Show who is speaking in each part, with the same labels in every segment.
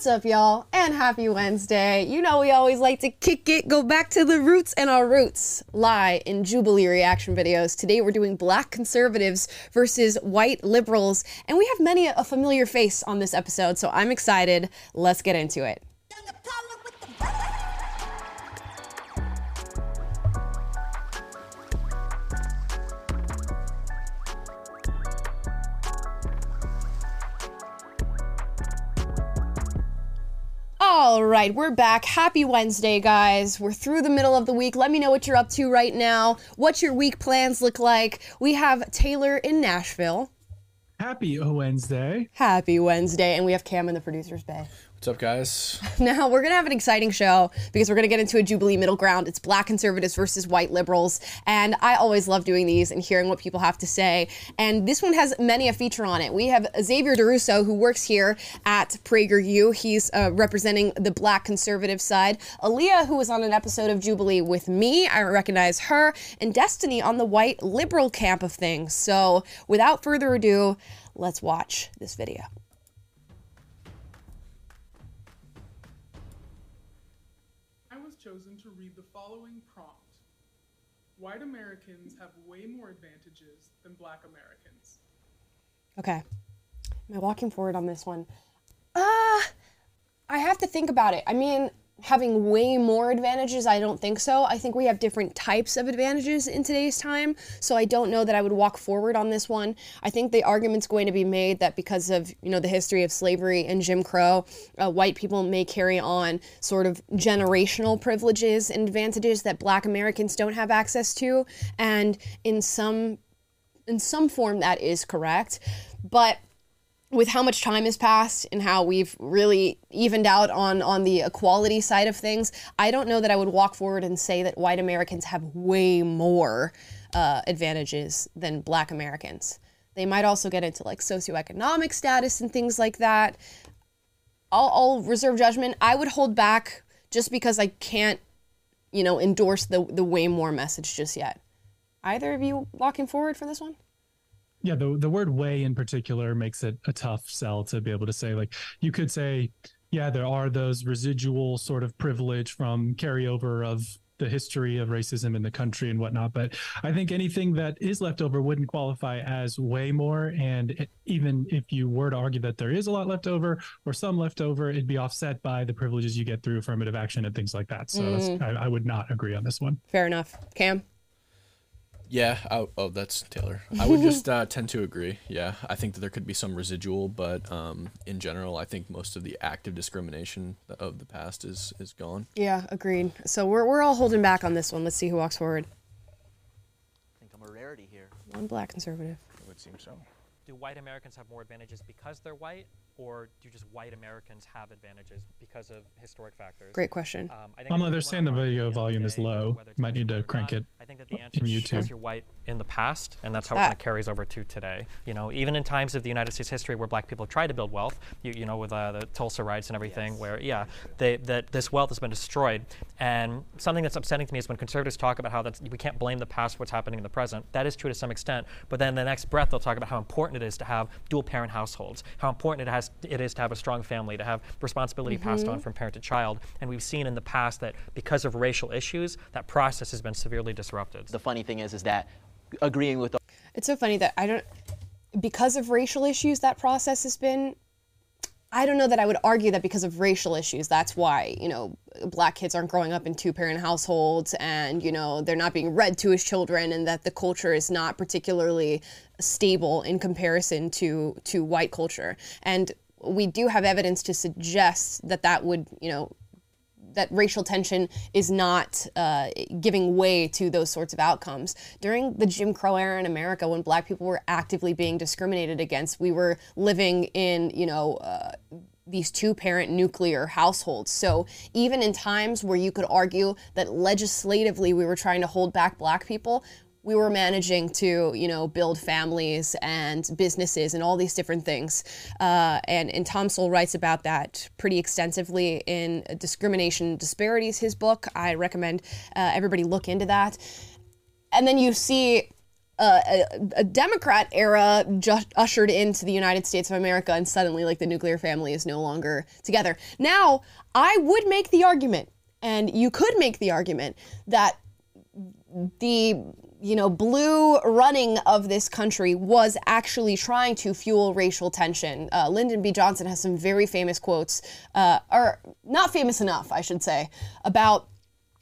Speaker 1: What's up, y'all? And happy Wednesday. You know, we always like to kick it, go back to the roots, and our roots lie in Jubilee reaction videos. Today, we're doing black conservatives versus white liberals, and we have many a familiar face on this episode, so I'm excited. Let's get into it. All right, we're back. Happy Wednesday, guys. We're through the middle of the week. Let me know what you're up to right now. What your week plans look like. We have Taylor in Nashville.
Speaker 2: Happy Wednesday.
Speaker 1: Happy Wednesday. And we have Cam in the producer's bay.
Speaker 3: What's up, guys?
Speaker 1: Now, we're going to have an exciting show because we're going to get into a Jubilee middle ground. It's black conservatives versus white liberals. And I always love doing these and hearing what people have to say. And this one has many a feature on it. We have Xavier DeRousseau, who works here at PragerU. He's uh, representing the black conservative side. Aaliyah, who was on an episode of Jubilee with me, I recognize her. And Destiny on the white liberal camp of things. So, without further ado, let's watch this video.
Speaker 4: White Americans have way more advantages than black Americans.
Speaker 1: Okay. Am I walking forward on this one? Uh, I have to think about it. I mean, having way more advantages, I don't think so. I think we have different types of advantages in today's time, so I don't know that I would walk forward on this one. I think the argument's going to be made that because of, you know, the history of slavery and Jim Crow, uh, white people may carry on sort of generational privileges and advantages that black Americans don't have access to, and in some in some form that is correct. But with how much time has passed and how we've really evened out on on the equality side of things, I don't know that I would walk forward and say that white Americans have way more uh, advantages than black Americans. They might also get into like socioeconomic status and things like that. I'll, I'll reserve judgment. I would hold back just because I can't, you know, endorse the the way more message just yet. Either of you walking forward for this one?
Speaker 2: Yeah the the word way in particular makes it a tough sell to be able to say like you could say yeah there are those residual sort of privilege from carryover of the history of racism in the country and whatnot but i think anything that is left over wouldn't qualify as way more and even if you were to argue that there is a lot left over or some left over it'd be offset by the privileges you get through affirmative action and things like that. So mm. I, I would not agree on this one.
Speaker 1: Fair enough. Cam
Speaker 3: yeah. Oh, oh, that's Taylor. I would just uh, tend to agree. Yeah, I think that there could be some residual, but um, in general, I think most of the active discrimination of the past is is gone.
Speaker 1: Yeah, agreed. So we're we're all holding back on this one. Let's see who walks forward.
Speaker 5: I think I'm a rarity here.
Speaker 1: One black conservative.
Speaker 6: It would seem so.
Speaker 7: Do white Americans have more advantages because they're white, or do just white Americans have advantages because of historic factors?
Speaker 1: Great question.
Speaker 2: Um, I think they're saying the video volume is low. You might need to crank it I think that the answer in YouTube.
Speaker 7: Is you're white in the past, and that's how that. it kind of carries over to today. You know, even in times of the United States history where black people tried to build wealth, you, you know, with uh, the Tulsa riots and everything, yes. where, yeah, they, that this wealth has been destroyed. And something that's upsetting to me is when conservatives talk about how that's, we can't blame the past for what's happening in the present. That is true to some extent. But then the next breath, they'll talk about how important it is to have dual parent households, how important it, has, it is to have a strong family, to have responsibility mm-hmm. passed on from parent to child. And we've seen in the past that because of racial issues, that process has been severely disrupted.
Speaker 5: The funny thing is, is that agreeing with.
Speaker 1: It's so funny that I don't, because of racial issues, that process has been. I don't know that I would argue that because of racial issues, that's why, you know, black kids aren't growing up in two parent households and, you know, they're not being read to as children and that the culture is not particularly stable in comparison to to white culture. And we do have evidence to suggest that that would, you know, that racial tension is not uh, giving way to those sorts of outcomes. During the Jim Crow era in America, when Black people were actively being discriminated against, we were living in, you know. Uh, these two parent nuclear households. So, even in times where you could argue that legislatively we were trying to hold back black people, we were managing to, you know, build families and businesses and all these different things. Uh, and, and Tom Sowell writes about that pretty extensively in Discrimination Disparities, his book. I recommend uh, everybody look into that. And then you see uh, a, a Democrat era just ushered into the United States of America, and suddenly, like, the nuclear family is no longer together. Now, I would make the argument, and you could make the argument, that the you know blue running of this country was actually trying to fuel racial tension. Uh, Lyndon B. Johnson has some very famous quotes, uh, or not famous enough, I should say, about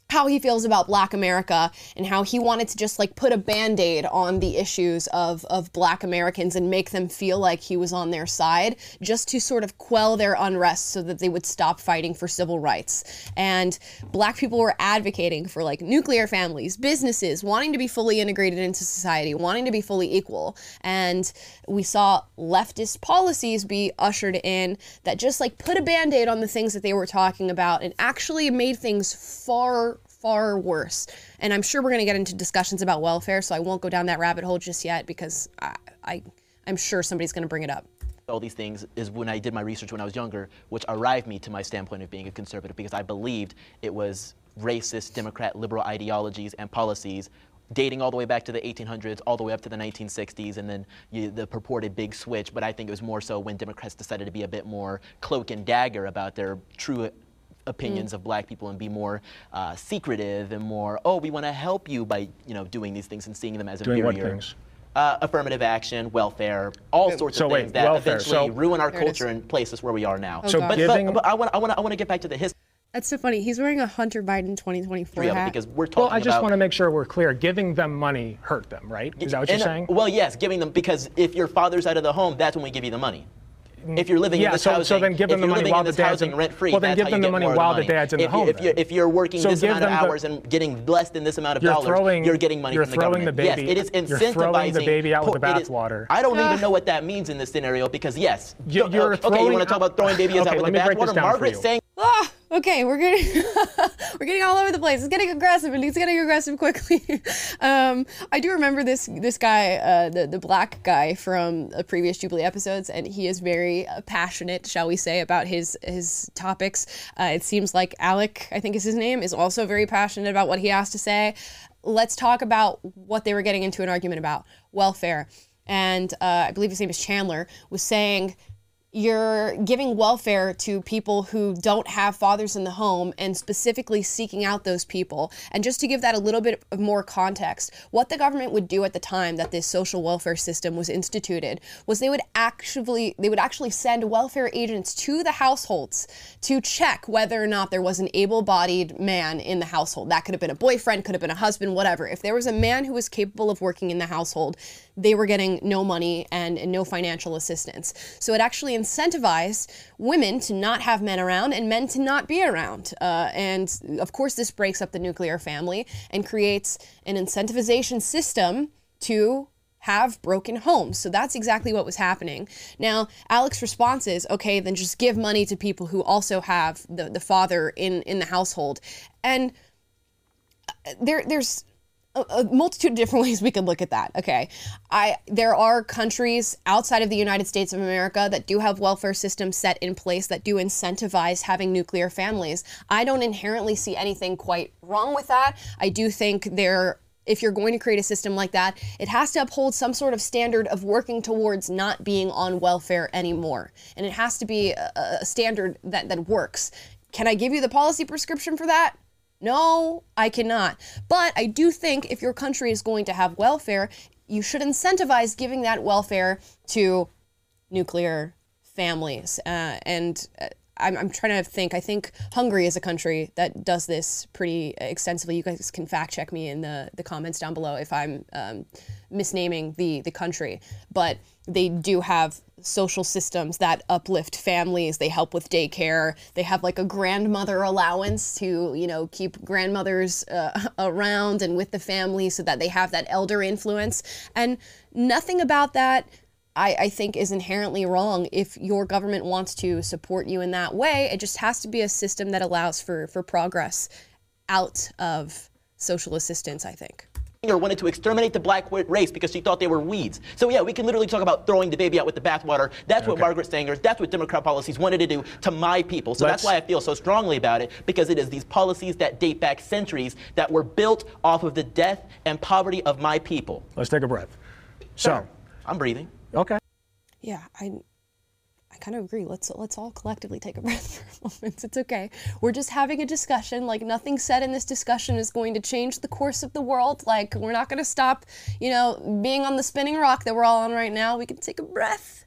Speaker 1: how he feels about black America and how he wanted to just like put a band-aid on the issues of, of black Americans and make them feel like he was on their side just to sort of quell their unrest so that they would stop fighting for civil rights. And black people were advocating for like nuclear families, businesses, wanting to be fully integrated into society, wanting to be fully equal. And we saw leftist policies be ushered in that just like put a band-aid on the things that they were talking about and actually made things far far worse. And I'm sure we're going to get into discussions about welfare, so I won't go down that rabbit hole just yet because I, I I'm sure somebody's going to bring it up.
Speaker 5: all these things is when I did my research when I was younger, which arrived me to my standpoint of being a conservative because I believed it was racist, Democrat, liberal ideologies and policies dating all the way back to the 1800s, all the way up to the 1960s, and then you, the purported big switch. But I think it was more so when Democrats decided to be a bit more cloak and dagger about their true opinions of black people and be more uh, secretive and more, oh, we want to help you by you know doing these things and seeing them as
Speaker 6: Doing what
Speaker 5: inferior.
Speaker 6: things?
Speaker 5: Uh, affirmative action, welfare, all sorts
Speaker 6: So
Speaker 5: of
Speaker 6: wait,
Speaker 5: things that
Speaker 6: welfare,
Speaker 5: eventually
Speaker 6: so-
Speaker 5: ruin our
Speaker 1: There it is.
Speaker 5: culture and place us where we are now.
Speaker 6: So
Speaker 1: God.
Speaker 5: but,
Speaker 6: giving-
Speaker 5: but, but I want I want I want to get back to the history
Speaker 1: That's so funny. He's wearing a Hunter Biden 2024
Speaker 5: of it
Speaker 1: hat.
Speaker 5: because we're talking
Speaker 6: Well, I just
Speaker 5: about
Speaker 6: want to make sure we're clear. Giving them money hurt them, right? Is that what you're
Speaker 5: and, uh,
Speaker 6: saying?
Speaker 5: Well, yes, giving them because if your father's out of the home, that's when we give you the money. If you're living
Speaker 6: yeah,
Speaker 5: in this
Speaker 6: so,
Speaker 5: housing,
Speaker 6: so then give them the money while the dad's
Speaker 5: housing
Speaker 6: in,
Speaker 5: rent free,
Speaker 6: Well, then give them the money while
Speaker 5: the
Speaker 6: the
Speaker 5: money.
Speaker 6: dad's in
Speaker 5: if
Speaker 6: the home.
Speaker 5: You, if, you're, if you're working
Speaker 6: So
Speaker 5: this amount of
Speaker 6: them the-
Speaker 5: hours and getting less than this amount of
Speaker 6: You're
Speaker 5: dollars,
Speaker 6: throwing-
Speaker 5: you're getting money
Speaker 6: you're
Speaker 5: from the
Speaker 6: throwing the
Speaker 5: government.
Speaker 6: baby-
Speaker 5: yes, it is
Speaker 6: you're throwing the baby out with the
Speaker 5: it is-
Speaker 6: bathwater.
Speaker 5: I don't even know what that means in this scenario because yes,
Speaker 6: You-
Speaker 5: okay,
Speaker 6: you're
Speaker 5: okay, you want to talk about throwing babies out with the
Speaker 6: me break this
Speaker 5: bathwater?
Speaker 6: down
Speaker 5: Margaret saying
Speaker 1: Ah, okay, we're getting we're getting all over the place. It's getting aggressive, and he's getting aggressive quickly. um, I do remember this this guy, uh, the the black guy from previous Jubilee episodes, and he is very uh, passionate, shall we say, about his his topics. Uh, it seems like Alec, I think is his name, is also very passionate about what he has to say. Let's talk about what they were getting into an argument about welfare, and uh, I believe his name is Chandler was saying you're giving welfare to people who don't have fathers in the home and specifically seeking out those people. And just to give that a little bit of more context, what the government would do at the time that this social welfare system was instituted was they would actually they would actually send welfare agents to the households to check whether or not there was an able-bodied man in the household. That could have been a boyfriend, could have been a husband, whatever. If there was a man who was capable of working in the household, they were getting no money and, and no financial assistance. So it actually incentivized women to not have men around and men to not be around. Uh, and of course, this breaks up the nuclear family and creates an incentivization system to have broken homes. So that's exactly what was happening. Now, Alex's response is okay, then just give money to people who also have the, the father in, in the household. And there there's a, multitude of different ways we could look at that. Okay, I there are countries outside of the United States of America that do have welfare systems set in place that do incentivize having nuclear families. I don't inherently see anything quite wrong with that. I do think there if you're going to create a system like that, it has to uphold some sort of standard of working towards not being on welfare anymore. And it has to be a, a standard that, that works. Can I give you the policy prescription for that? No, I cannot. But I do think if your country is going to have welfare, you should incentivize giving that welfare to nuclear families. Uh, and uh, I'm, I'm trying to think. I think Hungary is a country that does this pretty extensively. You guys can fact check me in the, the comments down below if I'm um, misnaming the, the country. But they do have social systems that uplift families. They help with daycare. They have like a grandmother allowance to, you know, keep grandmothers uh, around and with the family so that they have that elder influence. And nothing about that I, I think is inherently wrong if your government wants to support you in that way. It just has to be a system that allows for, for progress out of social assistance, I think.
Speaker 5: or wanted to exterminate the black race because she thought they were weeds. So yeah, we can literally talk about throwing the baby out with the bathwater. That's what Margaret Sanger, that's what Democrat policies wanted to do to my people. So that's
Speaker 6: Let's-
Speaker 5: why I feel so strongly about it because it is these policies that date back centuries that were built off of the death and poverty of my people.
Speaker 6: Let's take a breath. So,
Speaker 5: I'm breathing.
Speaker 6: Okay.
Speaker 1: Yeah, I I kind of agree. Let's let's all collectively take a breath for a moment. It's okay. We're just having a discussion. Like nothing said in this discussion is going to change the course of the world. Like we're not going to stop, you know, being on the spinning rock that we're all on right now. We can take a breath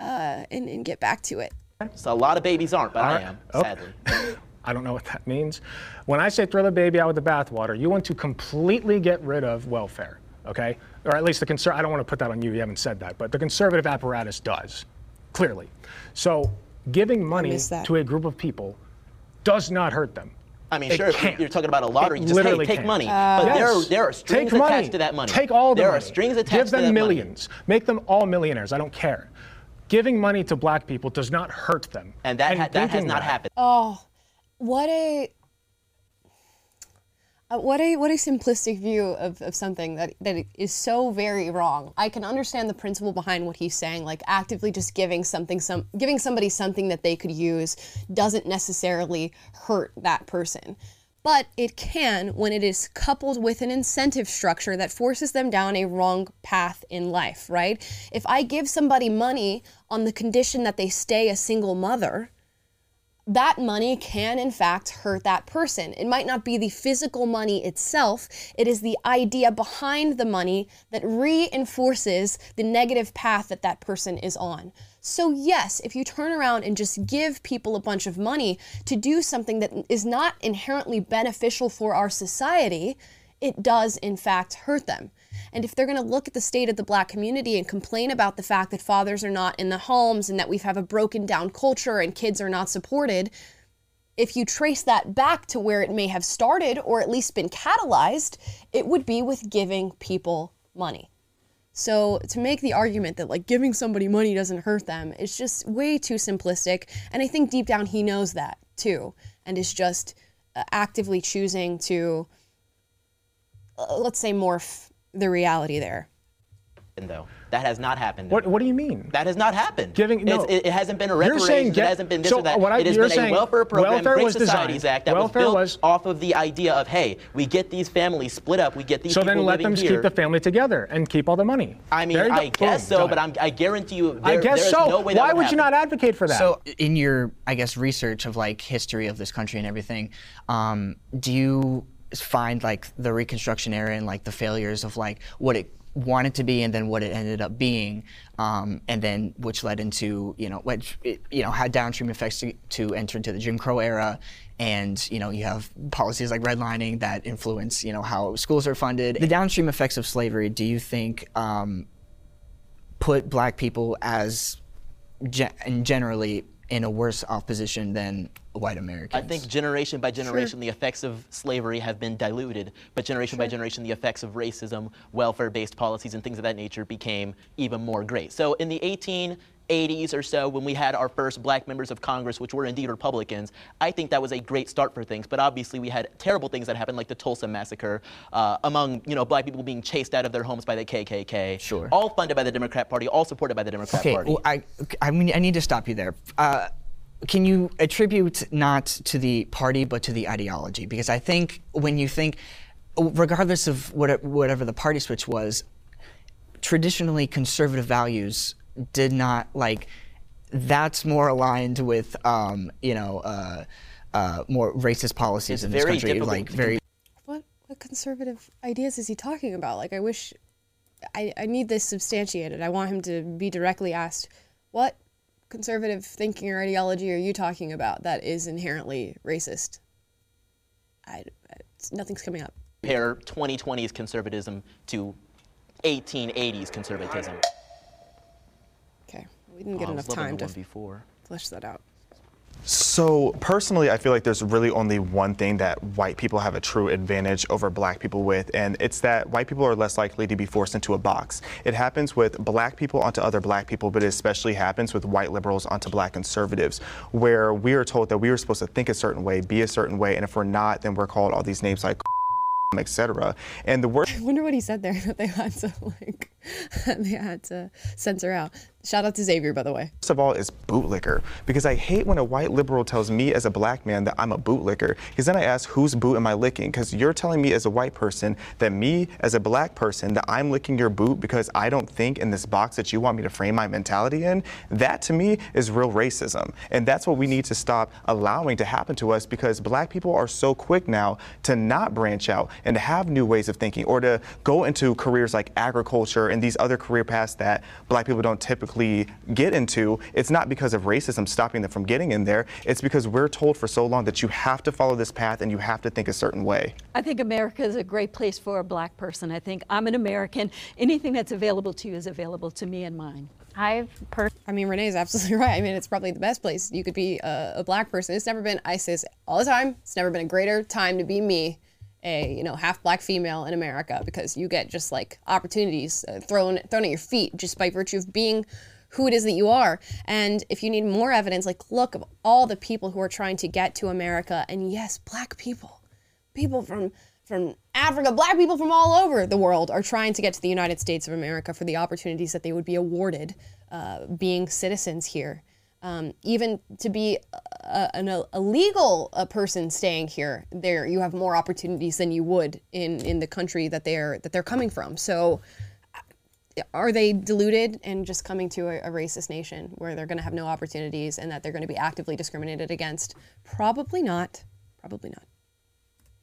Speaker 1: uh, and, and get back to it.
Speaker 5: So a lot of babies aren't, but I
Speaker 6: Alright.
Speaker 5: am,
Speaker 6: Okay.
Speaker 5: sadly.
Speaker 6: I don't know what that means. When I say throw the baby out with the bathwater, you want to completely get rid of welfare, okay? Or at least the conser- I don't want to put that on you. You haven't said that, but the conservative apparatus does, clearly. So giving money to a group of people does not hurt them.
Speaker 5: I mean,
Speaker 6: It
Speaker 5: sure,
Speaker 6: can't.
Speaker 5: you're talking about a lottery,
Speaker 6: It
Speaker 5: just hey,
Speaker 6: literally
Speaker 5: take
Speaker 6: can't.
Speaker 5: money. Oh. but there, are, there are strings
Speaker 6: Take money.
Speaker 5: attached to that money.
Speaker 6: Take all the
Speaker 5: there
Speaker 6: money.
Speaker 5: are strings attached
Speaker 6: Give them
Speaker 5: that money.
Speaker 6: millions. Make them all millionaires. I don't care. Giving money to black people does not hurt them.
Speaker 5: And that, ha- that has not
Speaker 6: that-
Speaker 5: happened.
Speaker 1: Oh, what a uh, what a what a simplistic view of, of something that that is so very wrong. I can understand the principle behind what he's saying, like actively just giving something some giving somebody something that they could use doesn't necessarily hurt that person. But it can when it is coupled with an incentive structure that forces them down a wrong path in life, right? If I give somebody money on the condition that they stay a single mother, that money can in fact hurt that person. It might not be the physical money itself, it is the idea behind the money that reinforces the negative path that that person is on. So, yes, if you turn around and just give people a bunch of money to do something that is not inherently beneficial for our society, it does in fact hurt them. And if they're going to look at the state of the black community and complain about the fact that fathers are not in the homes and that we have a broken down culture and kids are not supported, if you trace that back to where it may have started or at least been catalyzed, it would be with giving people money. So to make the argument that like giving somebody money doesn't hurt them is just way too simplistic. And I think deep down he knows that too, and is just uh, actively choosing to, uh, let's say, morph the reality there.
Speaker 5: though. That has not happened.
Speaker 6: What, what do you mean?
Speaker 5: That has not happened.
Speaker 6: Giving- no.
Speaker 5: It's- it, it hasn't been a
Speaker 6: You're saying
Speaker 5: it hasn't been this
Speaker 6: so
Speaker 5: or that.
Speaker 6: what I-
Speaker 5: it has
Speaker 6: you're
Speaker 5: a
Speaker 6: saying
Speaker 5: welfare program,
Speaker 6: welfare
Speaker 5: Great
Speaker 6: was
Speaker 5: Societies
Speaker 6: designed-
Speaker 5: Act that
Speaker 6: welfare
Speaker 5: was built
Speaker 6: was-
Speaker 5: off of the idea of hey, we get these families split up, we get these
Speaker 6: So
Speaker 5: people
Speaker 6: then let them
Speaker 5: here.
Speaker 6: keep the family together and keep all the money.
Speaker 5: I mean,
Speaker 6: There you go.
Speaker 5: I guess
Speaker 6: Boom,
Speaker 5: so, but I'm, I guarantee you,
Speaker 6: I guess
Speaker 5: there's
Speaker 6: so.
Speaker 5: no way that
Speaker 6: Why
Speaker 5: would,
Speaker 6: would you not advocate for that?
Speaker 8: So, in your, I guess, research of like history of this country and everything, um, do you find like the Reconstruction era and like the failures of like what it wanted to be and then what it ended up being, um, and then which led into you know which it, you know had downstream effects to, to enter into the Jim Crow era, and you know you have policies like redlining that influence you know how schools are funded. The downstream effects of slavery. Do you think? Um, put black people as ge- and generally in a worse off position than white Americans.
Speaker 5: I think generation by generation, the effects of slavery have been diluted, but generation by generation, the effects of racism, welfare based policies, and things of that nature became even more great. So in the 1880s or so, when we had our first black members of Congress, which were indeed Republicans, I think that was a great start for things. But obviously, we had terrible things that happened, like the Tulsa massacre, uh, among you know black people being chased out of their homes by the KKK.
Speaker 8: Sure.
Speaker 5: All funded by the Democrat Party, all supported by the Democrat
Speaker 8: Okay,
Speaker 5: Party.
Speaker 8: well, I, I mean, I need to stop you there. Uh, can you attribute not to the party but to the ideology? Because I think when you think, regardless of what, whatever the party switch was, traditionally conservative values did not like. That's more aligned with, um, you know, uh, uh, more racist policies
Speaker 5: It's
Speaker 8: in this country. Like very.
Speaker 1: What what conservative ideas is he talking about? Like I wish I, I need this substantiated. I want him to be directly asked, what conservative thinking or ideology are you talking about that is inherently racist? I, it's, nothing's coming up.
Speaker 5: compare 2020's conservatism to 1880s conservatism.
Speaker 1: Okay, we didn't get
Speaker 5: Oh,
Speaker 1: enough time to
Speaker 5: before.
Speaker 1: flesh that out.
Speaker 9: So personally, I feel like there's really only one thing that white people have a true advantage over black people with, and it's that white people are less likely to be forced into a box. It happens with black people onto other black people, but it especially happens with white liberals onto black conservatives, where we are told that we are supposed to think a certain way, be a certain way, and if we're not, then we're called all these names like etc. And the word
Speaker 1: I wonder what he said there that they had to like they had to censor out. Shout out to Xavier, by the way.
Speaker 9: First of all, is bootlicker because I hate when a white liberal tells me as a black man that I'm a bootlicker. Because then I ask, whose boot am I licking? Because you're telling me as a white person that me as a black person that I'm licking your boot because I don't think in this box that you want me to frame my mentality in. That to me is real racism, and that's what we need to stop allowing to happen to us because black people are so quick now to not branch out and to have new ways of thinking or to go into careers like agriculture and these other career paths that black people don't typically get into, it's not because of racism stopping them from getting in there. It's because we're told for so long that you have to follow this path and you have to think a certain way.
Speaker 10: I think America is a great place for a black person. I think I'm an American. Anything that's available to you is available to me and mine.
Speaker 1: I've per- I mean, Renee is absolutely right. I mean, it's probably the best place you could be a, a black person. It's never been ISIS all the time. It's never been a greater time to be me a you know half black female in America because you get just like opportunities uh, thrown thrown at your feet just by virtue of being who it is that you are. And if you need more evidence, like look of all the people who are trying to get to America, and yes, black people, people from from Africa, black people from all over the world are trying to get to the United States of America for the opportunities that they would be awarded uh, being citizens here. Um, even to be a, an, a legal a person staying here, there you have more opportunities than you would in, in the country that they're that they're coming from. So, are they deluded and just coming to a, a racist nation where they're going to have no opportunities and that they're going to be actively discriminated against? Probably not. Probably not.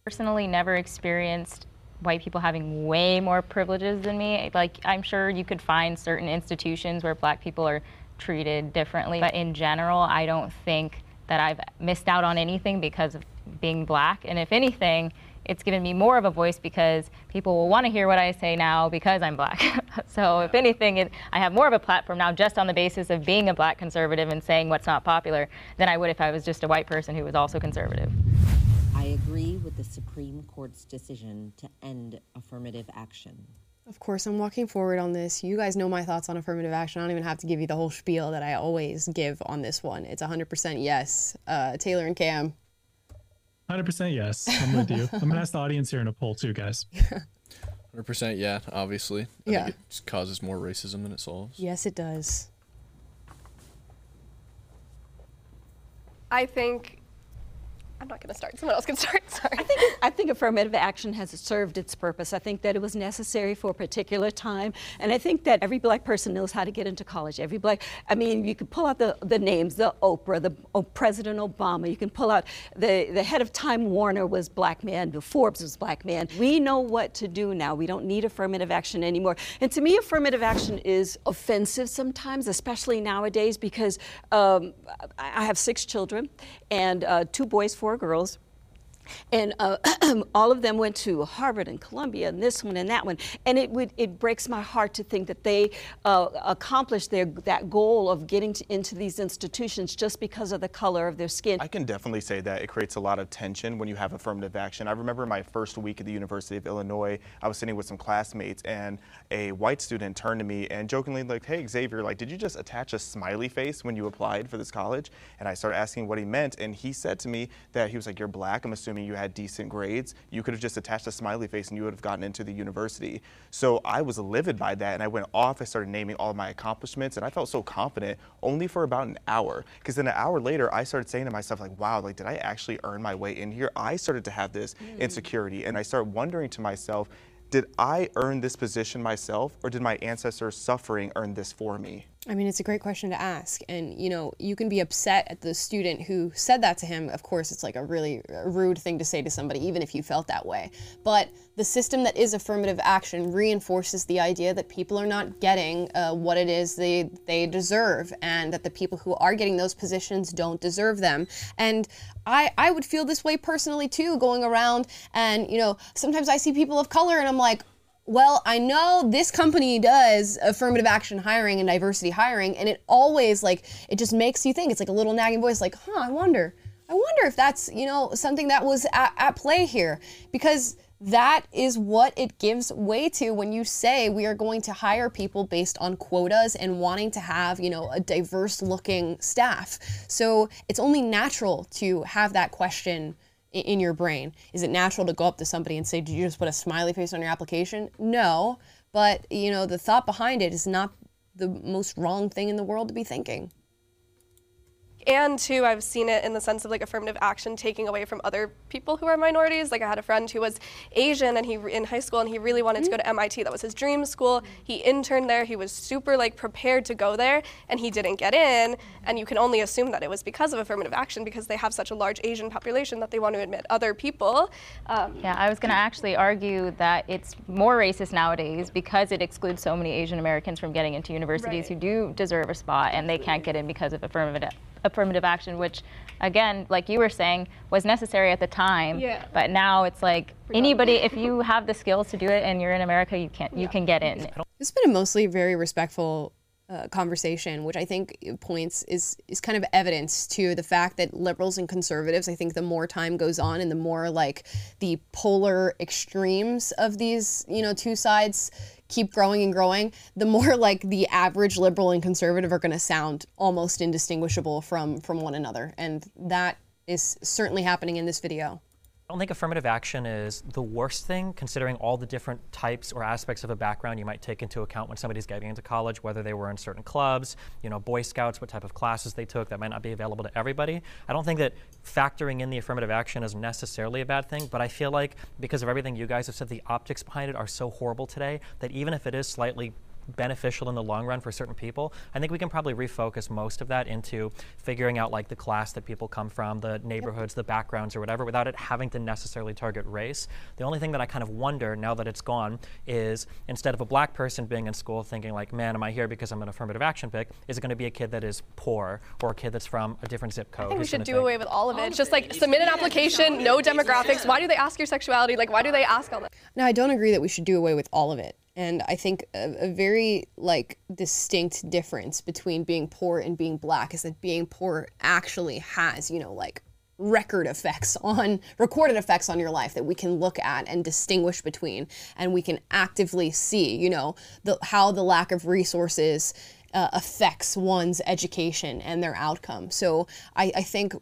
Speaker 11: Personally, never experienced white people having way more privileges than me. Like, I'm sure you could find certain institutions where black people are treated differently. But in general, I don't think that I've missed out on anything because of being black. And if anything, it's given me more of a voice because people will want to hear what I say now because I'm black. so if anything, it, I have more of a platform now just on the basis of being a black conservative and saying what's not popular than I would if I was just a white person who was also conservative.
Speaker 12: I agree with the Supreme Court's decision to end affirmative action.
Speaker 1: Of course, I'm walking forward on this. You guys know my thoughts on affirmative action. I don't even have to give you the whole spiel that I always give on this one. It's 100% yes. Uh, Taylor and Cam.
Speaker 2: 100% yes. I'm with you. I'm going to ask the audience here in a poll too, guys.
Speaker 3: 100% yeah, obviously. I
Speaker 1: yeah.
Speaker 3: Think it causes more racism than it solves.
Speaker 1: Yes, it does.
Speaker 13: I think I'm not going to start. Someone else can start. Sorry.
Speaker 10: I think I think affirmative action has served its purpose. I think that it was necessary for a particular time, and I think that every black person knows how to get into college. Every black, I mean, you can pull out the, the names, the Oprah, the oh, President Obama. You can pull out the the head of Time Warner was black man. Forbes was black man. We know what to do now. We don't need affirmative action anymore. And to me, affirmative action is offensive sometimes, especially nowadays, because um, I have six children and uh, two boys, four girls. And uh, all of them went to Harvard and Columbia, and this one and that one. And it would it breaks my heart to think that they uh, accomplished their that goal of getting to, into these institutions just because of the color of their skin.
Speaker 9: I can definitely say that it creates a lot of tension when you have affirmative action. I remember my first week at the University of Illinois, I was sitting with some classmates, and a white student turned to me and jokingly like, "Hey Xavier, like, did you just attach a smiley face when you applied for this college?" And I started asking what he meant, and he said to me that he was like, "You're black. I'm assuming." You had decent grades, you could have just attached a smiley face and you would have gotten into the university. So I was livid by that and I went off. I started naming all my accomplishments and I felt so confident only for about an hour. Because then an hour later, I started saying to myself, like, wow, like, did I actually earn my way in here? I started to have this mm. insecurity and I started wondering to myself, did I earn this position myself or did my ancestors' suffering earn this for me?
Speaker 1: I mean, it's a great question to ask. And, you know, you can be upset at the student who said that to him. Of course, it's like a really rude thing to say to somebody, even if you felt that way. But the system that is affirmative action reinforces the idea that people are not getting uh, what it is they, they deserve and that the people who are getting those positions don't deserve them. And I, I would feel this way personally too, going around and, you know, sometimes I see people of color and I'm like, well, I know this company does affirmative action hiring and diversity hiring, and it always like it just makes you think. It's like a little nagging voice, like, huh, I wonder, I wonder if that's you know something that was at, at play here, because that is what it gives way to when you say we are going to hire people based on quotas and wanting to have, you know, a diverse looking staff. So it's only natural to have that question in your brain? Is it natural to go up to somebody and say, "Did you just put a smiley face on your application?" No, but you know the thought behind it is not the most wrong thing in the world to be thinking.
Speaker 13: And two, I've seen it in the sense of like affirmative action taking away from other people who are minorities. Like I had a friend who was Asian and he in high school and he really wanted mm-hmm. to go to MIT. That was his dream school. He interned there. He was super like prepared to go there and he didn't get in. And you can only assume that it was because of affirmative action because they have such a large Asian population that they want to admit other people.
Speaker 11: Um, yeah, I was going to actually argue that it's more racist nowadays because it excludes so many Asian Americans from getting into universities right. who do deserve a spot and they can't get in because of affirmative affirmative action, which, again, like you were saying, was necessary at the time.
Speaker 13: Yeah.
Speaker 11: But now it's like anybody, if you have the skills to do it and you're in America, you can you can get in.
Speaker 1: It's been a mostly very respectful uh, conversation, which I think points is is kind of evidence to the fact that liberals and conservatives. I think the more time goes on, and the more like the polar extremes of these, you know, two sides keep growing and growing, the more like the average liberal and conservative are going to sound almost indistinguishable from from one another, and that is certainly happening in this video.
Speaker 7: I don't think affirmative action is the worst thing, considering all the different types or aspects of a background you might take into account when somebody's getting into college, whether they were in certain clubs, you know, Boy Scouts, what type of classes they took, that might not be available to everybody. I don't think that factoring in the affirmative action is necessarily a bad thing, but I feel like because of everything you guys have said, the optics behind it are so horrible today that even if it is slightly beneficial in the long run for certain people, I think we can probably refocus most of that into figuring out like the class that people come from, the neighborhoods, the backgrounds, or whatever, without it having to necessarily target race. The only thing that I kind of wonder now that it's gone is instead of a black person being in school thinking like, man, am I here because I'm an affirmative action pick? Is it going to be a kid that is poor or a kid that's from a different zip code?
Speaker 13: I think we should do away with all of it. It's just like submit an application, no demographics. Why do they ask your sexuality? Like, why do they ask all that?
Speaker 1: No, I don't agree that we should do away with all of it and I think a, a, very like distinct difference between being poor and being black is that being poor actually has you know like record effects on recorded effects on your life that we can look at and distinguish between. And we can actively see you know the how the lack of resources uh, affects one's education and their outcome. So I, I think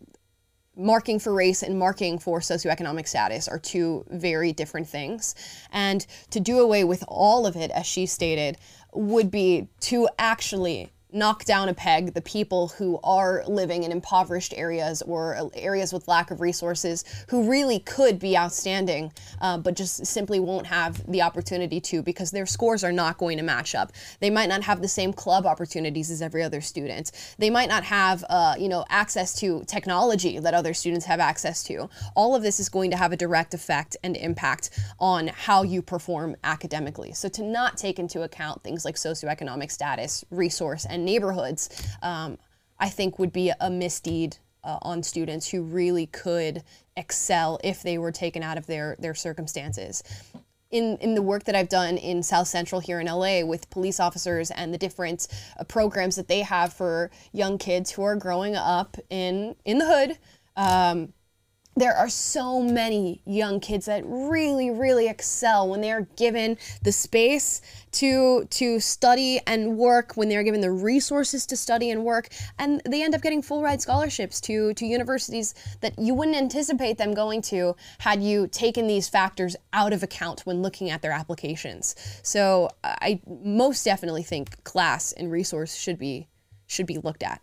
Speaker 1: marking for race and marking for socioeconomic status are two very different things. And to do away with all of it, as she stated, would be to actually knock down a peg the people who are living in impoverished areas or areas with lack of resources who really could be outstanding uh, but just simply won't have the opportunity to because their scores are not going to match up. They might not have the same club opportunities as every other student. They might not have uh, you know access to technology that other students have access to. All of this is going to have a direct effect and impact on how you perform academically. So to not take into account things like socioeconomic status resource and and neighborhoods, um, I think would be a misdeed uh, on students who really could excel if they were taken out of their, their circumstances. In, in the work that I've done in South Central here in LA with police officers and the different uh, programs that they have for young kids who are growing up in, in the hood, um, there are so many young kids that really really excel when they are given the space to to study and work when they're given the resources to study and work and they end up getting full ride scholarships to to universities that you wouldn't anticipate them going to had you taken these factors out of account when looking at their applications. So i most definitely think class and resource should be should be looked at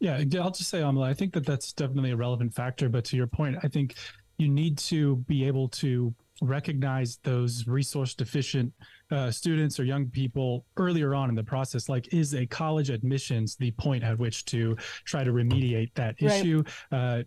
Speaker 2: yeah, I'll just say, Amala, I think that that's definitely a relevant factor. But to your point, I think you need to be able to recognize those resource deficient uh, students or young people earlier on in the process like is a college admissions the point at which to try to remediate that right. issue uh,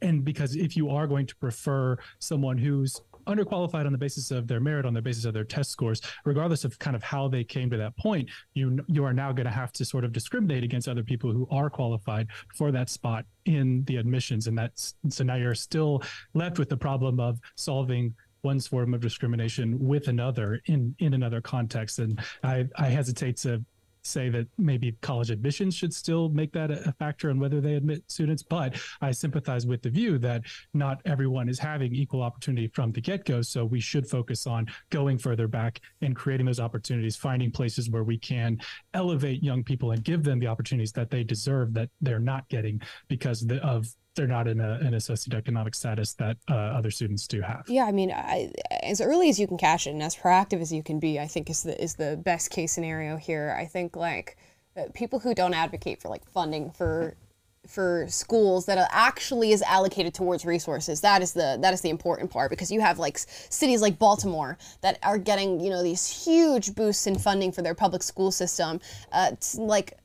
Speaker 2: and because if you are going to prefer someone who's underqualified on the basis of their merit, on the basis of their test scores, regardless of kind of how they came to that point, you you are now going to have to sort of discriminate against other people who are qualified for that spot in the admissions, and that's so now you're still left with the problem of solving one form of discrimination with another in in another context. And i i hesitate to say that maybe college admissions should still make that a factor in whether they admit students. But I sympathize with the view that not everyone is having equal opportunity from the get go. So we should focus on going further back and creating those opportunities, finding places where we can elevate young people and give them the opportunities that they deserve that they're not getting because of they're not in a in a socioeconomic status that uh, other students do have.
Speaker 1: Yeah, I mean, I, as early as you can cash and as proactive as you can be, I think is the is the best case scenario here. I think like uh, people who don't advocate for like funding for for schools that actually is allocated towards resources that is the that is the important part because you have like cities like Baltimore that are getting you know these huge boosts in funding for their public school system uh, like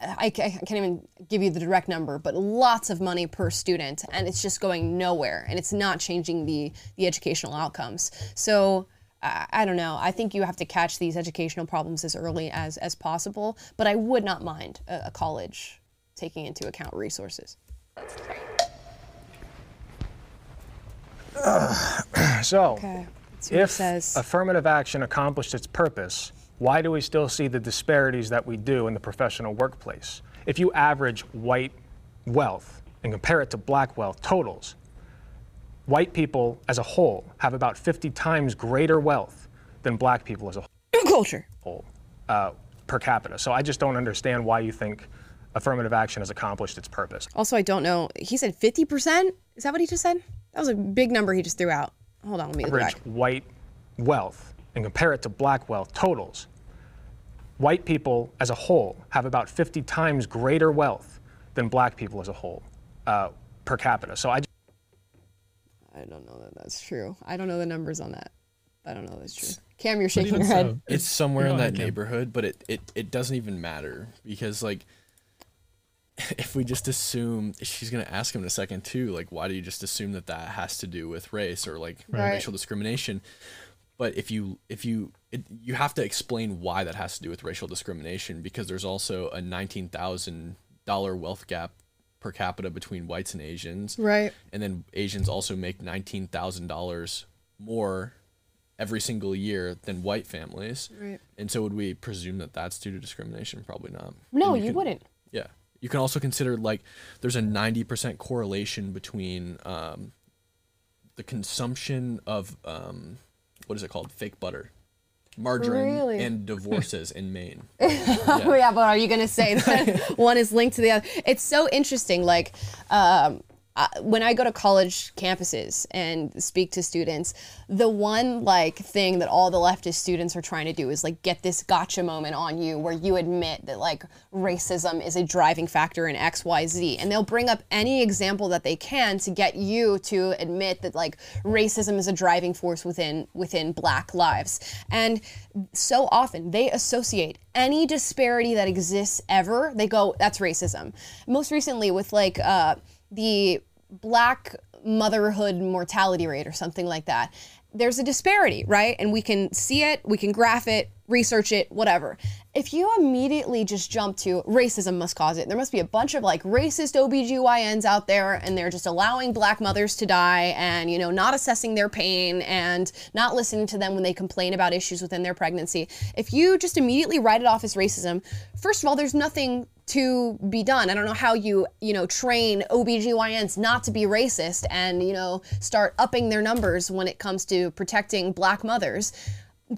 Speaker 1: I, I can't even give you the direct number, but lots of money per student, and it's just going nowhere, and it's not changing the the educational outcomes. So I, I don't know. I think you have to catch these educational problems as early as as possible. But I would not mind a, a college taking into account resources.
Speaker 6: So,
Speaker 1: Okay. Let's see what it
Speaker 6: if
Speaker 1: says.
Speaker 6: affirmative action accomplished its purpose, why do we still see the disparities that we do in the professional workplace? If you average white wealth and compare it to black wealth totals, white people as a whole have about 50 times greater wealth than black people as a
Speaker 1: culture
Speaker 6: whole uh, per capita. So I just don't understand why you think affirmative action has accomplished its purpose.
Speaker 1: Also, I don't know. He said fifty percent. Is that what he just said? That was a big number he just threw out. Hold on, let me look
Speaker 6: average
Speaker 1: back.
Speaker 6: white wealth and compare it to black wealth totals, white people as a whole have about 50 times greater wealth than black people as a whole uh, per capita. So I
Speaker 1: I don't know that that's true. I don't know the numbers on that. I don't know that's true. Cam, you're shaking your head.
Speaker 3: It's somewhere in that
Speaker 2: Cam.
Speaker 3: neighborhood, but it, it, it doesn't even matter because like if we just assume she's gonna ask him in a second too, like why do you just assume that that has to do with race or like
Speaker 1: Right.
Speaker 3: racial discrimination? But if you if you it, you have to explain why that has to do with racial discrimination because there's also a nineteen thousand dollar wealth gap per capita between whites and Asians.
Speaker 1: Right.
Speaker 3: And then Asians also make nineteen thousand dollars more every single year than white families.
Speaker 1: Right.
Speaker 3: And so would we presume that that's due to discrimination? Probably not.
Speaker 1: No,
Speaker 3: And
Speaker 1: you
Speaker 3: can-
Speaker 1: wouldn't.
Speaker 3: Yeah. You can also consider like there's a 90% correlation between um, the consumption of um, what is it called? Fake butter, margarine,
Speaker 1: Really?
Speaker 3: and divorces in Maine.
Speaker 1: Oh yeah, but are you gonna say that one is linked to the other? It's so interesting. Like um, uh, when I go to college campuses and speak to students, the one like thing that all the leftist students are trying to do is like get this gotcha moment on you, where you admit that like racism is a driving factor in X, Y, Z, and they'll bring up any example that they can to get you to admit that like racism is a driving force within within Black lives, and so often they associate any disparity that exists ever, they go, that's racism. Most recently, with like uh, the black motherhood mortality rate or something like that, there's a disparity, right? And we can see it, we can graph it, research it, whatever. If you immediately just jump to racism must cause it, there must be a bunch of like racist OBGYNs out there and they're just allowing black mothers to die and, you know, not assessing their pain and not listening to them when they complain about issues within their pregnancy. If you just immediately write it off as racism, first of all, there's nothing to be done. I don't know how you, you know, train OBGYNs not to be racist and, you know, start upping their numbers when it comes to protecting black mothers.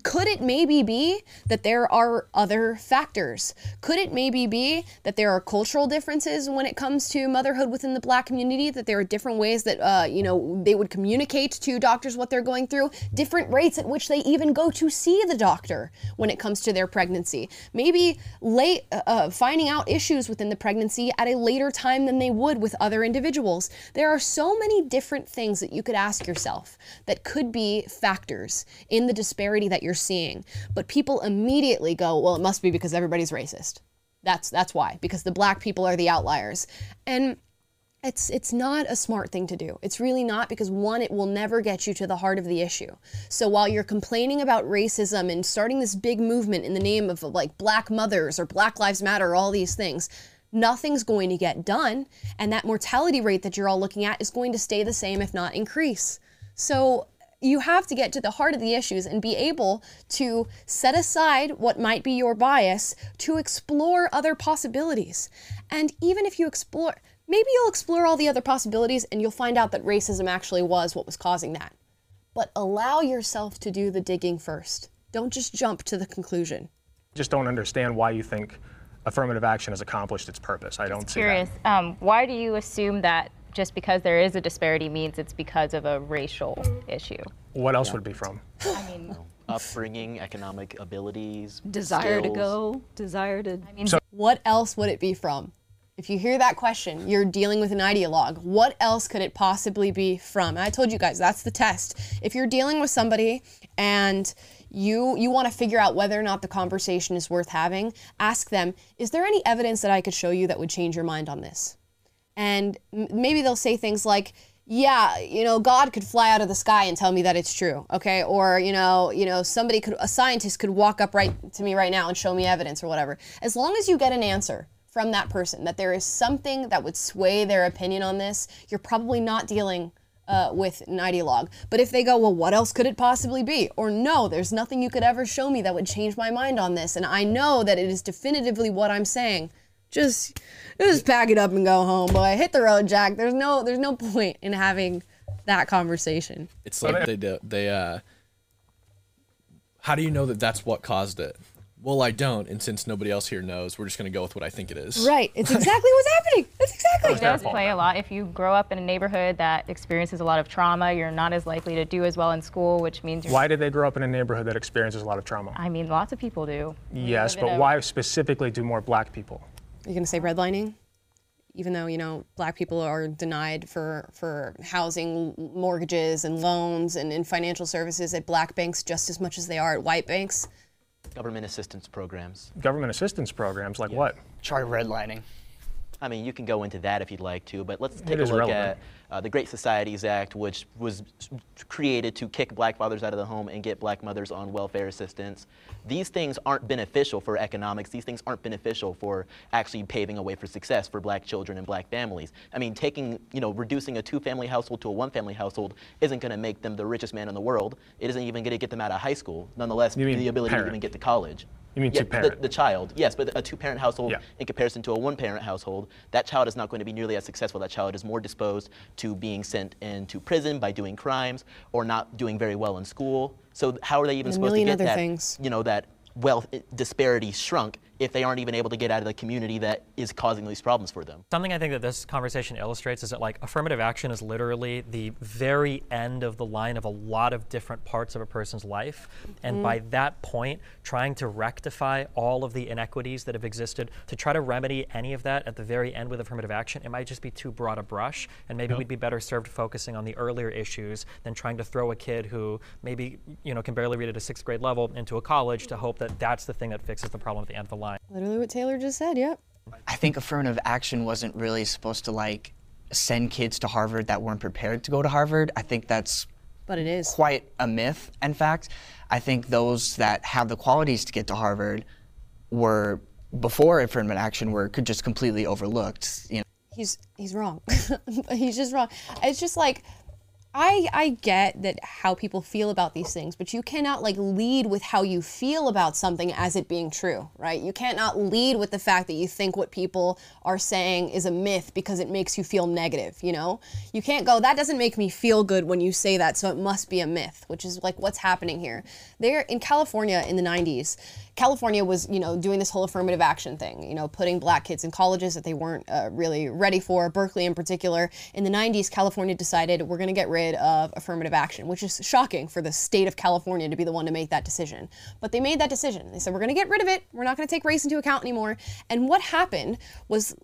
Speaker 1: Could it maybe be that there are other factors? Could it maybe be that there are cultural differences when it comes to motherhood within the black community? That there are different ways that, uh, you know, they would communicate to doctors what they're going through, different rates at which they even go to see the doctor when it comes to their pregnancy. Maybe late, uh, uh, finding out issues within the pregnancy at a later time than they would with other individuals. There are so many different things that you could ask yourself that could be factors in the disparity that you're seeing. But people immediately go, well, it must be because everybody's racist. That's that's why because the black people are the outliers. And it's it's not a smart thing to do. It's really not because one it will never get you to the heart of the issue. So while you're complaining about racism and starting this big movement in the name of like black mothers or black lives matter or all these things, nothing's going to get done and that mortality rate that you're all looking at is going to stay the same if not increase. So you have to get to the heart of the issues and be able to set aside what might be your bias to explore other possibilities. And even if you explore, maybe you'll explore all the other possibilities and you'll find out that racism actually was what was causing that. But allow yourself to do the digging first. Don't just jump to the conclusion.
Speaker 6: just don't understand why you think affirmative action has accomplished its purpose. I don't see that.
Speaker 11: Curious. Um, why do you assume that just because there is a disparity means it's because of a racial issue.
Speaker 6: What else would it be from?
Speaker 11: I mean,
Speaker 5: Upbringing, economic abilities,
Speaker 10: Desire to go, desire to.
Speaker 11: I mean,
Speaker 1: what else would it be from? If you hear that question, you're dealing with an ideologue. What else could it possibly be from? I told you guys that's the test. If you're dealing with somebody and you you want to figure out whether or not the conversation is worth having, ask them, is there any evidence that I could show you that would change your mind on this? And maybe they'll say things like, yeah, you know, God could fly out of the sky and tell me that it's true, okay? Or, you know, you know, somebody could a scientist could walk up right to me right now and show me evidence or whatever. As long as you get an answer from that person that there is something that would sway their opinion on this, you're probably not dealing uh, with an ideologue. But if they go, well, what else could it possibly be? Or no, there's nothing you could ever show me that would change my mind on this, and I know that it is definitively what I'm saying. Just, just pack it up and go home, boy. Hit the road, Jack. There's no, there's no point in having that conversation.
Speaker 3: It's like they do, they uh. How do you know that that's what caused it? Well, I don't, and since nobody else here knows, we're just gonna go with what I think it is.
Speaker 1: Right. It's exactly what's happening. That's exactly.
Speaker 11: It does play a lot. If you grow up in a neighborhood that experiences a lot of trauma, you're not as likely to do as well in school, which means you're.
Speaker 6: Why did they grow up in a neighborhood that experiences a lot of trauma?
Speaker 11: I mean, lots of people do.
Speaker 6: Yes, but why specifically do more black people?
Speaker 1: You're gonna say redlining, even though you know black people are denied for for housing, mortgages, and loans, and in financial services at black banks just as much as they are at white banks.
Speaker 5: Government assistance programs.
Speaker 6: Government assistance programs, like what?
Speaker 8: Try redlining.
Speaker 5: I mean, you can go into that if you'd like to, but let's take a look
Speaker 6: relevant.
Speaker 5: at uh, the Great Societies Act, which was created to kick black fathers out of the home and get black mothers on welfare assistance. These things aren't beneficial for economics. These things aren't beneficial for actually paving a way for success for black children and black families. I mean, taking, you know, reducing a two-family household to a one-family household isn't going to make them the richest man in the world. It isn't even going to get them out of high school. Nonetheless, the ability
Speaker 6: parent.
Speaker 5: to even get to college.
Speaker 6: You mean
Speaker 5: yeah,
Speaker 6: two-parent.
Speaker 5: The, the child, yes, but a two-parent household
Speaker 6: Yeah.
Speaker 5: in comparison to a one-parent household, that child is not going to be nearly as successful. That child is more disposed to being sent into prison by doing crimes or not doing very well in school. So how are they even
Speaker 1: And
Speaker 5: supposed to
Speaker 1: million
Speaker 5: get
Speaker 1: other
Speaker 5: that,
Speaker 1: things.
Speaker 5: you know, that wealth eh, disparity shrunk if they aren't even able to get out of the community that is causing these problems for them?
Speaker 7: Something I think that this conversation illustrates is that like affirmative action is literally the very end of the line of a lot of different parts of a person's life. And
Speaker 14: Mhm.
Speaker 7: by that point, trying to rectify all of the inequities that have existed, to try to remedy any of that at the very end with affirmative action, it might just be too broad a brush. And maybe
Speaker 2: Yep.
Speaker 7: we'd be better served focusing on the earlier issues than trying to throw a kid who maybe you know can barely read at a sixth grade level into a college to hope that that's the thing that fixes the problem at the end of the line.
Speaker 1: Literally what Taylor just said. Yep.
Speaker 8: I think affirmative action wasn't really supposed to like send kids to Harvard that weren't prepared to go to Harvard. I think that's
Speaker 1: but it is
Speaker 8: quite a myth. In fact, I think those that have the qualities to get to Harvard were before affirmative action were could just completely overlooked. You know.
Speaker 1: he's he's wrong. he's just wrong. It's just like I I get that how people feel about these things, but you cannot like lead with how you feel about something as it being true, right? You cannot lead with the fact that you think what people are saying is a myth because it makes you feel negative, you know? You can't go that doesn't make me feel good when you say that, so it must be a myth, which is like what's happening here. There in California in the 90s, California was, you know, doing this whole affirmative action thing, you know, putting black kids in colleges that they weren't uh, really ready for, Berkeley in particular. In the 90s, California decided we're going to get rid of affirmative action, which is shocking for the state of California to be the one to make that decision. But they made that decision. They said, we're going to get rid of it. We're not going to take race into account anymore. And what happened was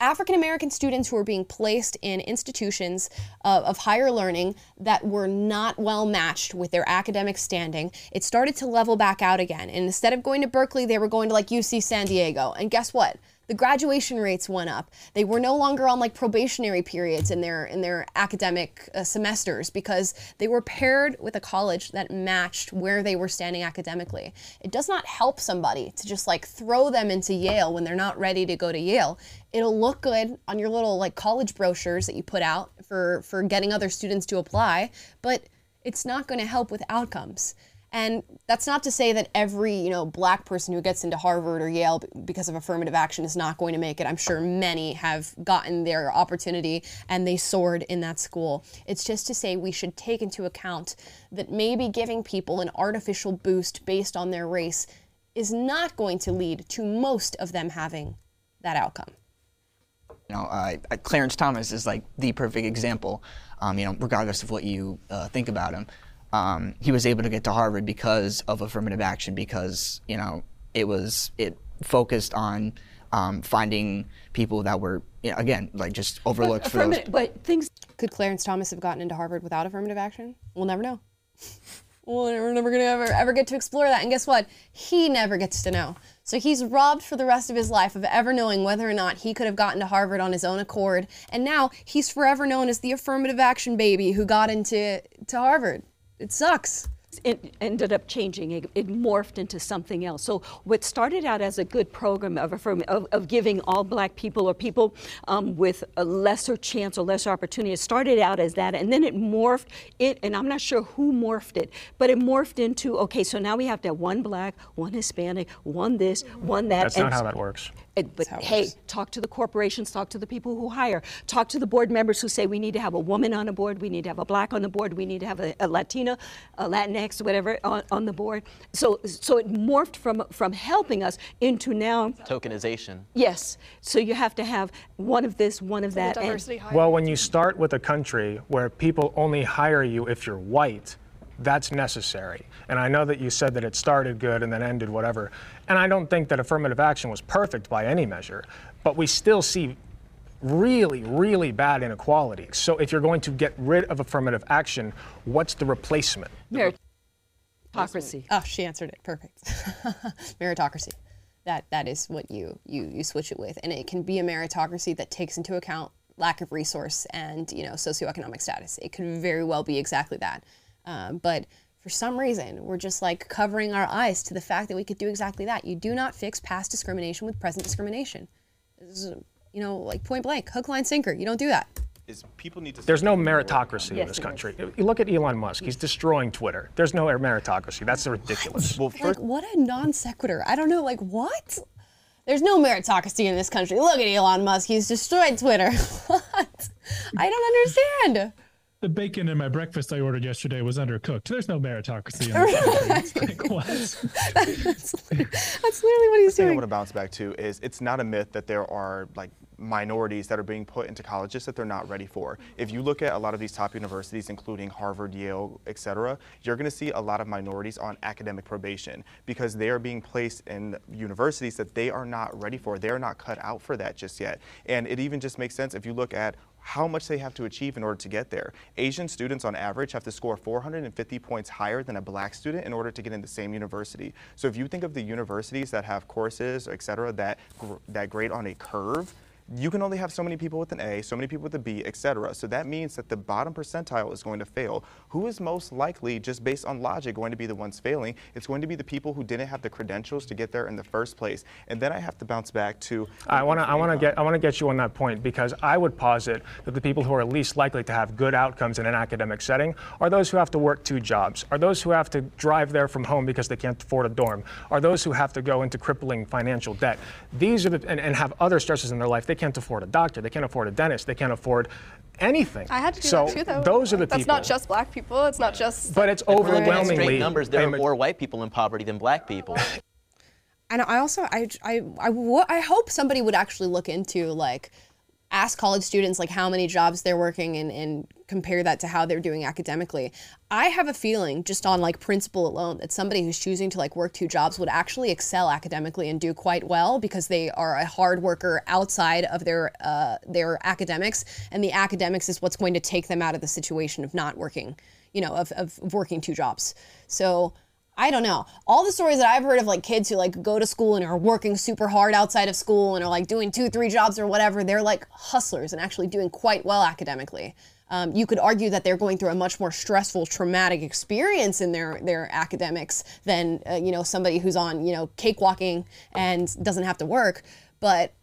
Speaker 1: African American students who were being placed in institutions uh, of higher learning that were not well matched with their academic standing, it started to level back out again. And instead of going to Berkeley, they were going to like UC San Diego. And guess what? The graduation rates went up. They were no longer on like probationary periods in their in their academic uh, semesters because they were paired with a college that matched where they were standing academically. It does not help somebody to just like throw them into Yale when they're not ready to go to Yale. It'll look good on your little like college brochures that you put out for for getting other students to apply, but it's not going to help with outcomes. And that's not to say that every, you know, black person who gets into Harvard or Yale because of affirmative action is not going to make it. I'm sure many have gotten their opportunity and they soared in that school. It's just to say we should take into account that maybe giving people an artificial boost based on their race is not going to lead to most of them having that outcome.
Speaker 8: You know, uh, Clarence Thomas is like the perfect example. Um, you know, regardless of what you uh, think about him, um, he was able to get to Harvard because of affirmative action. Because you know, it was it focused on um, finding people that were you know, again like just overlooked for those.
Speaker 10: But things
Speaker 1: Could Clarence Thomas have gotten into Harvard without affirmative action? We'll never know. Well, we're never gonna ever ever get to explore that. And guess what? He never gets to know. So he's robbed for the rest of his life of ever knowing whether or not he could have gotten to Harvard on his own accord. And now he's forever known as the affirmative action baby who got into to Harvard. It sucks.
Speaker 10: it ended up changing. It, it morphed into something else. So what started out as a good program of, of, of giving all black people or people um, with a lesser chance or lesser opportunity, it started out as that, and then it morphed. It and I'm not sure who morphed it, but it morphed into okay. So now we have to have one black, one Hispanic, one this, one that.
Speaker 6: That's
Speaker 10: and
Speaker 6: not how that works.
Speaker 10: Uh, it- but hey, talk to the corporations, talk to the people who hire, talk to the board members who say we need to have a woman on the board, we need to have a black on the board, we need to have a, a Latina, a Latinx, whatever on, on the board. So, so it morphed from from helping us into now,
Speaker 5: Tokenization.
Speaker 10: yes. So you have to have one of this, one of that, and-
Speaker 13: diversity hire.
Speaker 6: Well, when you start with a country where people only hire you if you're white, that's necessary. And I know that you said that it started good and then ended whatever. And I don't think that affirmative action was perfect by any measure, but we still see really, really bad inequality. So if you're going to get rid of affirmative action, what's the replacement?
Speaker 10: meritocracy.
Speaker 1: Oh, she answered it. Perfect. meritocracy. That that is what you you you switch it with, and it can be a meritocracy that takes into account lack of resource and you know socioeconomic status. It could very well be exactly that, um, but for some reason we're just like covering our eyes to the fact that we could do exactly that. You do not fix past discrimination with present discrimination. This is, you know, like point blank, hook, line, sinker. You don't do that.
Speaker 9: Is people need to
Speaker 6: There's no meritocracy in
Speaker 10: Yes,
Speaker 6: this
Speaker 10: there
Speaker 6: country. You look at Elon Musk, he's destroying Twitter. There's no meritocracy. That's ridiculous.
Speaker 9: Well,
Speaker 1: Like, what a non sequitur. I don't know, like, what? There's no meritocracy in this country. Look at Elon Musk. He's destroyed Twitter. what? I don't understand.
Speaker 2: The bacon in my breakfast I ordered yesterday was undercooked. There's no meritocracy in this like, what?
Speaker 1: That's, that's literally what he's
Speaker 9: thing I
Speaker 1: doing.
Speaker 9: want to bounce back to is it's not a myth that there are like minorities that are being put into colleges that they're not ready for. If you look at a lot of these top universities, including Harvard, Yale, et cetera, you're going to see a lot of minorities on academic probation because they are being placed in universities that they are not ready for. They are not cut out for that just yet. And it even just makes sense if you look at how much they have to achieve in order to get there. Asian students on average have to score 450 points higher than a black student in order to get in the same university. So if you think of the universities that have courses, et cetera, that, that grade on a curve, you can only have so many people with an A, so many people with a B, et cetera. So that means that the bottom percentile is going to fail. Who is most likely, just based on logic, going to be the ones failing? It's going to be the people who didn't have the credentials to get there in the first place. And then I have to bounce back to
Speaker 6: I want to I want to get I want to get you on that point because I would posit that the people who are least likely to have good outcomes in an academic setting are those who have to work two jobs, are those who have to drive there from home because they can't afford a dorm, are those who have to go into crippling financial debt. These are the and, and have other stresses in their life. They can't afford a doctor, they can't afford a dentist, they can't afford anything.
Speaker 13: I had to do
Speaker 6: so
Speaker 13: that too, though.
Speaker 6: those are the
Speaker 13: That's
Speaker 6: people.
Speaker 13: not just black people. It's not just.
Speaker 6: but it's
Speaker 5: If we're
Speaker 6: overwhelmingly
Speaker 5: straight numbers, there are more white people in poverty than black people.
Speaker 1: And I also, I, I, I, I hope somebody would actually look into like, ask college students like how many jobs they're working and, and compare that to how they're doing academically. I have a feeling just on like principle alone that somebody who's choosing to like work two jobs would actually excel academically and do quite well because they are a hard worker outside of their uh, their academics and the academics is what's going to take them out of the situation of not working, you know, of, of working two jobs. So I don't know. All the stories that I've heard of like kids who like go to school and are working super hard outside of school and are like doing two, three jobs or whatever, they're like hustlers and actually doing quite well academically. Um, you could argue that they're going through a much more stressful, traumatic experience in their their academics than uh, you know somebody who's on you know cakewalking and doesn't have to work. But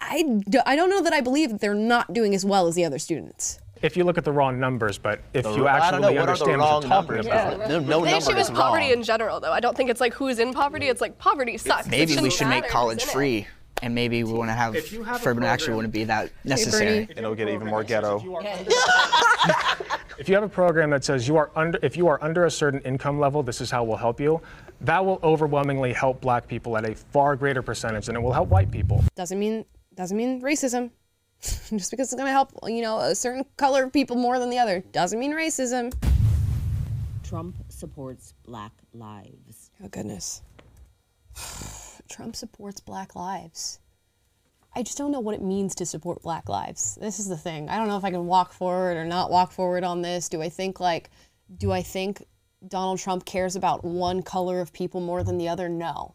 Speaker 1: I, do, I don't know that I believe that they're not doing as well as the other students.
Speaker 6: If you look at the wrong numbers, but if
Speaker 5: The
Speaker 6: you
Speaker 5: raw- I
Speaker 6: actually
Speaker 5: don't know, what are the
Speaker 6: understand what you're talking
Speaker 5: numbers?
Speaker 6: about.
Speaker 5: No, no
Speaker 13: the
Speaker 5: number
Speaker 13: issue is
Speaker 5: is
Speaker 13: poverty
Speaker 5: wrong.
Speaker 13: in general, though. I don't think it's like who's in poverty. It's like poverty sucks. It
Speaker 8: Maybe we
Speaker 13: shouldn't
Speaker 8: make college
Speaker 13: who's in it.
Speaker 8: free, and maybe we wouldn't have
Speaker 6: If you have a
Speaker 8: affirmative action
Speaker 6: program-
Speaker 8: wouldn't be that necessary.
Speaker 1: Bernie.
Speaker 9: it'll get even more ghetto.
Speaker 6: If you have a program that says you are under, if you are under a certain income level, this is how we'll help you. That will overwhelmingly help black people at a far greater percentage than it will help white people.
Speaker 1: doesn't mean doesn't mean racism. Just because it's going to help, you know, a certain color of people more than the other doesn't mean racism.
Speaker 12: Trump supports Black Lives.
Speaker 1: Oh, goodness. Trump supports Black lives. I just don't know what it means to support Black lives. This is the thing. I don't know if I can walk forward or not walk forward on this. Do I think, like, do I think Donald Trump cares about one color of people more than the other? No.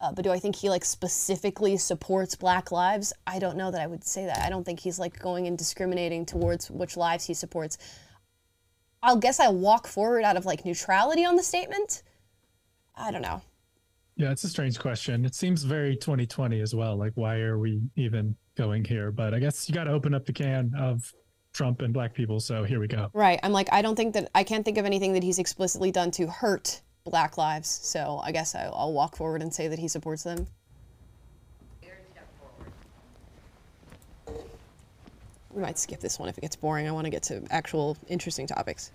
Speaker 1: Uh, but do I think he like specifically supports Black lives? I don't know that I would say that. I don't think he's like going and discriminating towards which lives he supports. I'll guess I walk forward out of like neutrality on the statement. I don't know.
Speaker 2: Yeah, it's a strange question. It seems very 2020 as well. Like, why are we even going here? But I guess you got to open up the can of Trump and black people. So here we go.
Speaker 1: Right. I'm like, I don't think that I can't think of anything that he's explicitly done to hurt Black lives. So I guess I'll, I'll walk forward and say that he supports them. We might skip this one if it gets boring. I want to get to actual interesting topics.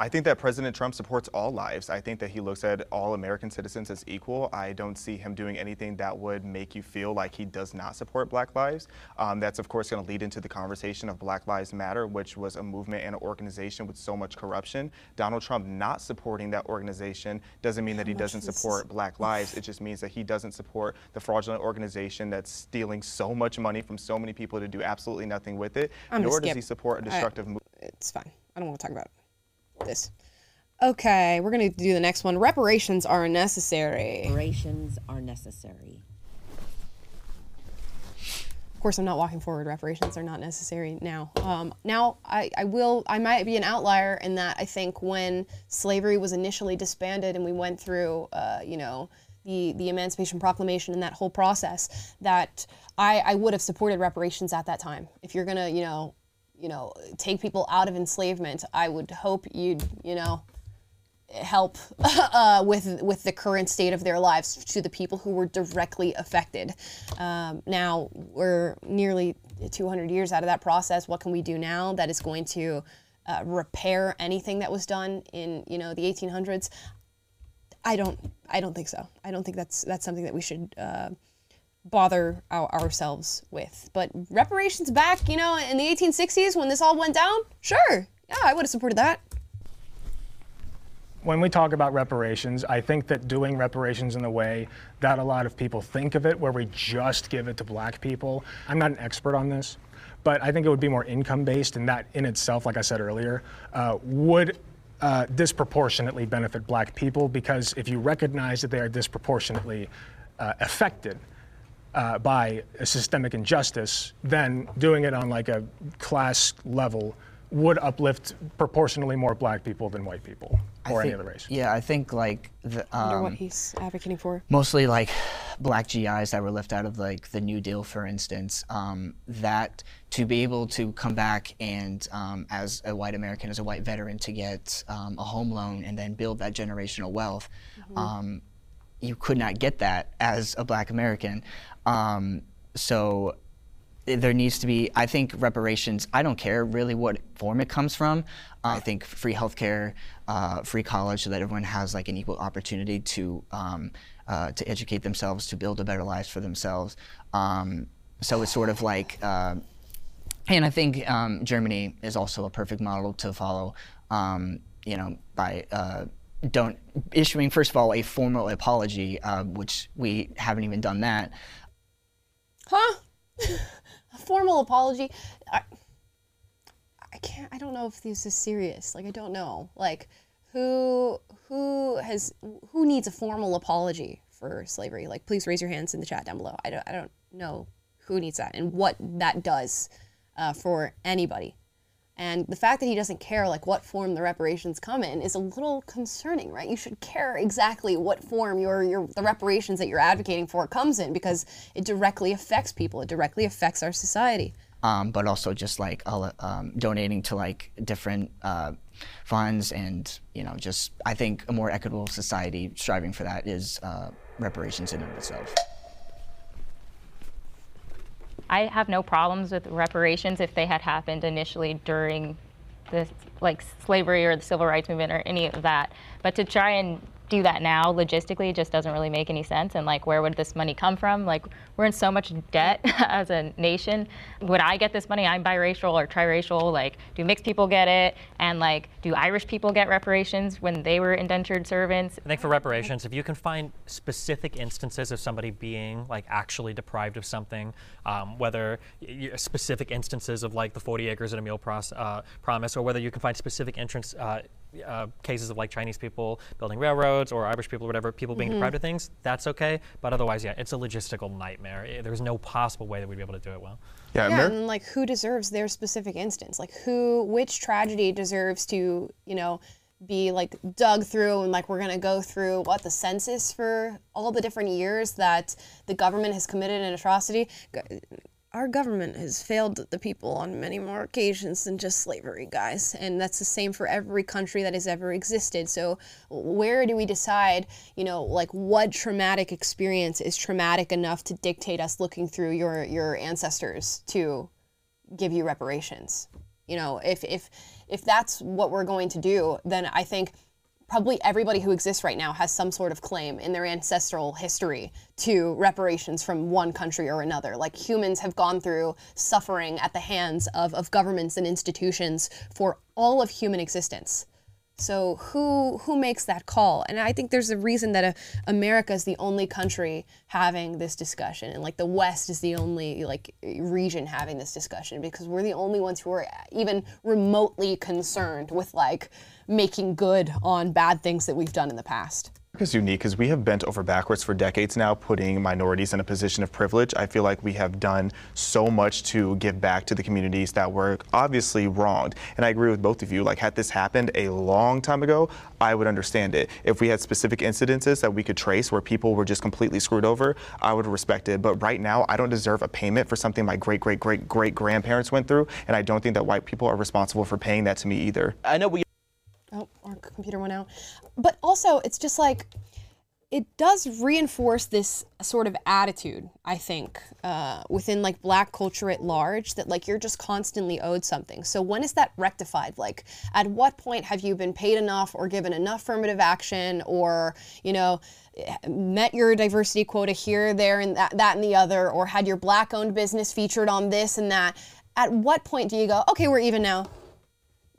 Speaker 9: I think that President Trump supports all lives. I think that he looks at all American citizens as equal. I don't see him doing anything that would make you feel like he does not support Black lives. Um, that's, of course, going to lead into the conversation of Black Lives Matter, which was a movement and an organization with so much corruption. Donald Trump not supporting that organization doesn't mean that he doesn't support Black lives. It just means that he doesn't support the fraudulent organization that's stealing so much money from so many people to do absolutely nothing with it.
Speaker 1: I'm
Speaker 9: Nor does he support a destructive movement.
Speaker 1: It's fine. I don't want to talk about this. Okay, we're going to do the next one. Reparations are necessary.
Speaker 12: Reparations are necessary.
Speaker 1: Of course, I'm not walking forward. Reparations are not necessary now. Um, now, I, I will. I might be an outlier in that I think when slavery was initially disbanded and we went through, uh, you know, the the Emancipation Proclamation and that whole process, that I, I would have supported reparations at that time. If you're gonna, you know, you know, take people out of enslavement, I would hope you'd, you know, help uh, with with the current state of their lives to the people who were directly affected. Um, now we're nearly 200 years out of that process. What can we do now that is going to uh, repair anything that was done in you know the 1800s? I don't I don't think so. I don't think that's that's something that we should. Uh, bother our, ourselves with. But reparations back you know in the 1860s when this all went down sure. Yeah i would have supported that.
Speaker 6: When we talk about reparations, I think that doing reparations in the way that a lot of people think of it, where we just give it to black people, I'm not an expert on this, but I think it would be more income based, and that in itself, like I said earlier, uh, would uh, disproportionately benefit black people because if you recognize that they are disproportionately uh, affected, uh, by a systemic injustice, then doing it on like a class level would uplift proportionally more black people than white people
Speaker 8: I
Speaker 6: or any other race.
Speaker 8: Yeah, I think like the
Speaker 1: wonder what
Speaker 8: um,
Speaker 1: he's advocating for
Speaker 8: mostly like black GIs that were left out of like the New Deal, for instance. Um, that to be able to come back and um, as a white American, as a white veteran, to get um, a home loan and then build that generational wealth. Um, you could not get that as a black American. Um, so there needs to be, I think, reparations. I don't care really what form it comes from. I think free healthcare, uh, free college, so that everyone has like an equal opportunity to um, uh, to educate themselves, to build a better life for themselves. Um, so it's sort of like. Uh, and I think um, Germany is also a perfect model to follow. Um, you know, by uh, don't issuing first of all a formal apology, uh, which we haven't even done that.
Speaker 1: Huh? A formal apology? I, I can't i don't know if this is serious. Like i don't know. Like who who has who needs a formal apology for slavery? Like please raise your hands in the chat down below. I don't i don't know who needs that and what that does uh, for anybody and the fact that he doesn't care like what form the reparations come in is a little concerning, right? You should care exactly what form your your the reparations that you're advocating for comes in because it directly affects people. It directly affects our society.
Speaker 8: um, but also just like um, donating to like different uh, funds and you know just I think a more equitable society striving for that is uh, reparations in and of itself.
Speaker 11: I have no problems with reparations if they had happened initially during the like slavery or the civil rights movement or any of that. But to try and do that now logistically just doesn't really make any sense and like where would this money come from? Like we're in so much debt as a nation. Would i get this money? I'm biracial or triracial like do mixed people get it? And like do irish people get reparations when they were indentured servants?
Speaker 7: I think for reparations if you can find specific instances of somebody being like actually deprived of something um, whether specific instances of like the 40 acres and a meal uh, promise or whether you can find specific entrance uh, uh, cases of like Chinese people building railroads or Irish people or whatever, people being
Speaker 1: Mm-hmm.
Speaker 7: deprived of things, that's okay. But otherwise, yeah, it's a logistical nightmare. Eh, There's no possible way that we'd be able to do it well.
Speaker 9: Yeah,
Speaker 1: yeah,
Speaker 9: Amer-
Speaker 1: and like who deserves their specific instance? Like who, which tragedy deserves to, you know, be like dug through and like we're gonna go through what the census for all the different years that the government has committed an atrocity. Our government has failed the people on many more occasions than just slavery, guys, and that's the same for every country that has ever existed. So, where do we decide, you know, like what traumatic experience is traumatic enough to dictate us looking through your your ancestors to give you reparations. You know, if if if that's what we're going to do, then I think probably everybody who exists right now has some sort of claim in their ancestral history to reparations from one country or another. Like humans have gone through suffering at the hands of, of governments and institutions for all of human existence. So who who makes that call? And I think there's a reason that uh, America is the only country having this discussion, and like the West is the only like region having this discussion because we're the only ones who are even remotely concerned with like making good on bad things that we've done in the past.
Speaker 9: America's unique because we have bent over backwards for decades now, putting minorities in a position of privilege. I feel like we have done so much to give back to the communities that were obviously wronged. And I agree with both of you. Like, had this happened a long time ago, I would understand it. If we had specific incidences that we could trace where people were just completely screwed over, I would respect it. But right now, I don't deserve a payment for something my great, great, great, great grandparents went through. And I don't think that white people are responsible for paying that to me either.
Speaker 5: I know we
Speaker 1: Oh, our computer went out. But also, it's just like it does reinforce this sort of attitude, I think, uh, within like black culture at large that like you're just constantly owed something. So when is that rectified? Like, at what point have you been paid enough or given enough affirmative action or, you know, met your diversity quota here, there, and that, that and the other, or had your black owned business featured on this and that? At what point do you go, okay, we're even now?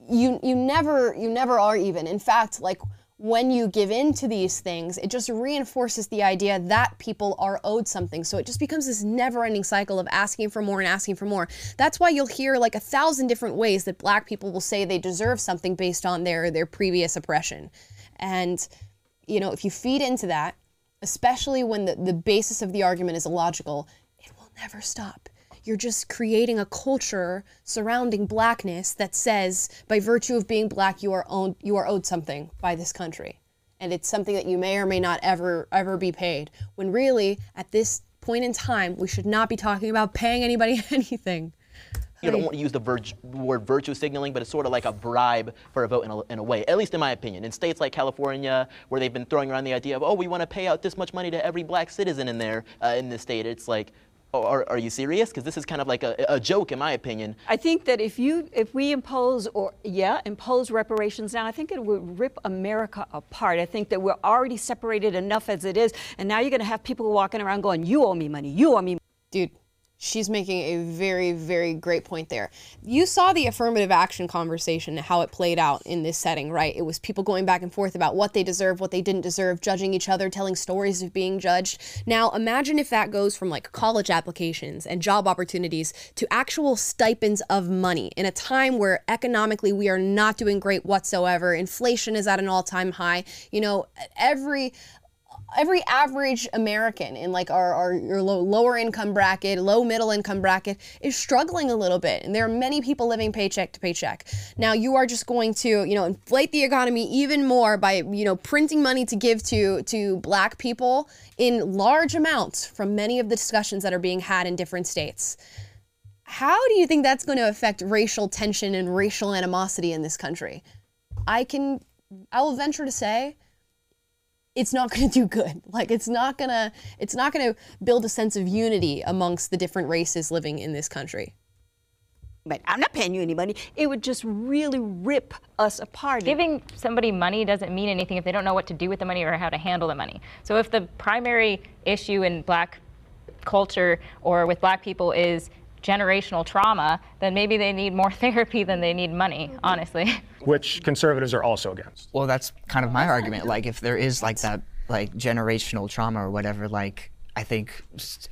Speaker 1: You you never you never are even. In fact, like when you give in to these things, it just reinforces the idea that people are owed something. So it just becomes this never-ending cycle of asking for more and asking for more. That's why you'll hear like a thousand different ways that black people will say they deserve something based on their their previous oppression. And you know, if you feed into that, especially when the, the basis of the argument is illogical, it will never stop. You're just creating a culture surrounding blackness that says, by virtue of being black, you are owned, you are owed something by this country, and it's something that you may or may not ever ever be paid. When really, at this point in time, we should not be talking about paying anybody anything.
Speaker 5: you don't want to use the vir- word virtue signaling, but it's sort of like a bribe for a vote in a, in a way, at least in my opinion. In states like California, where they've been throwing around the idea of, oh, we want to pay out this much money to every black citizen in there, uh, in this state, it's like, oh, are, are you serious? Because this is kind of like a, a joke, in my opinion.
Speaker 10: I think that if you if we impose or yeah impose reparations now, I think it would rip America apart. I think that we're already separated enough as it is, and now you're going to have people walking around going, "You owe me money. You owe me."
Speaker 1: Dude, she's making a very, very great point there. You saw the affirmative action conversation, and how it played out in this setting, right? It was people going back and forth about what they deserve, what they didn't deserve, judging each other, telling stories of being judged. Now, imagine if that goes from like college applications and job opportunities to actual stipends of money in a time where economically we are not doing great whatsoever. Inflation is at an all time high. You know, every every average American in like our, our your low, lower income bracket, low middle income bracket is struggling a little bit. And there are many people living paycheck to paycheck. Now you are just going to, you know, inflate the economy even more by, you know, printing money to give to to black people in large amounts from many of the discussions that are being had in different states. How do you think that's going to affect racial tension and racial animosity in this country? I can I will venture to say it's not going to do good. Like it's not going to it's not going to build a sense of unity amongst the different races living in this country.
Speaker 10: but I'm not paying you any money. It would just really rip us apart.
Speaker 11: Giving somebody money doesn't mean anything if they don't know what to do with the money or how to handle the money. So if the primary issue in black culture or with black people is generational trauma, then maybe they need more therapy than they need money, honestly.
Speaker 6: Which conservatives are also against.
Speaker 8: Well, that's kind of my argument. Like, if there is like that, like generational trauma or whatever, like I think s-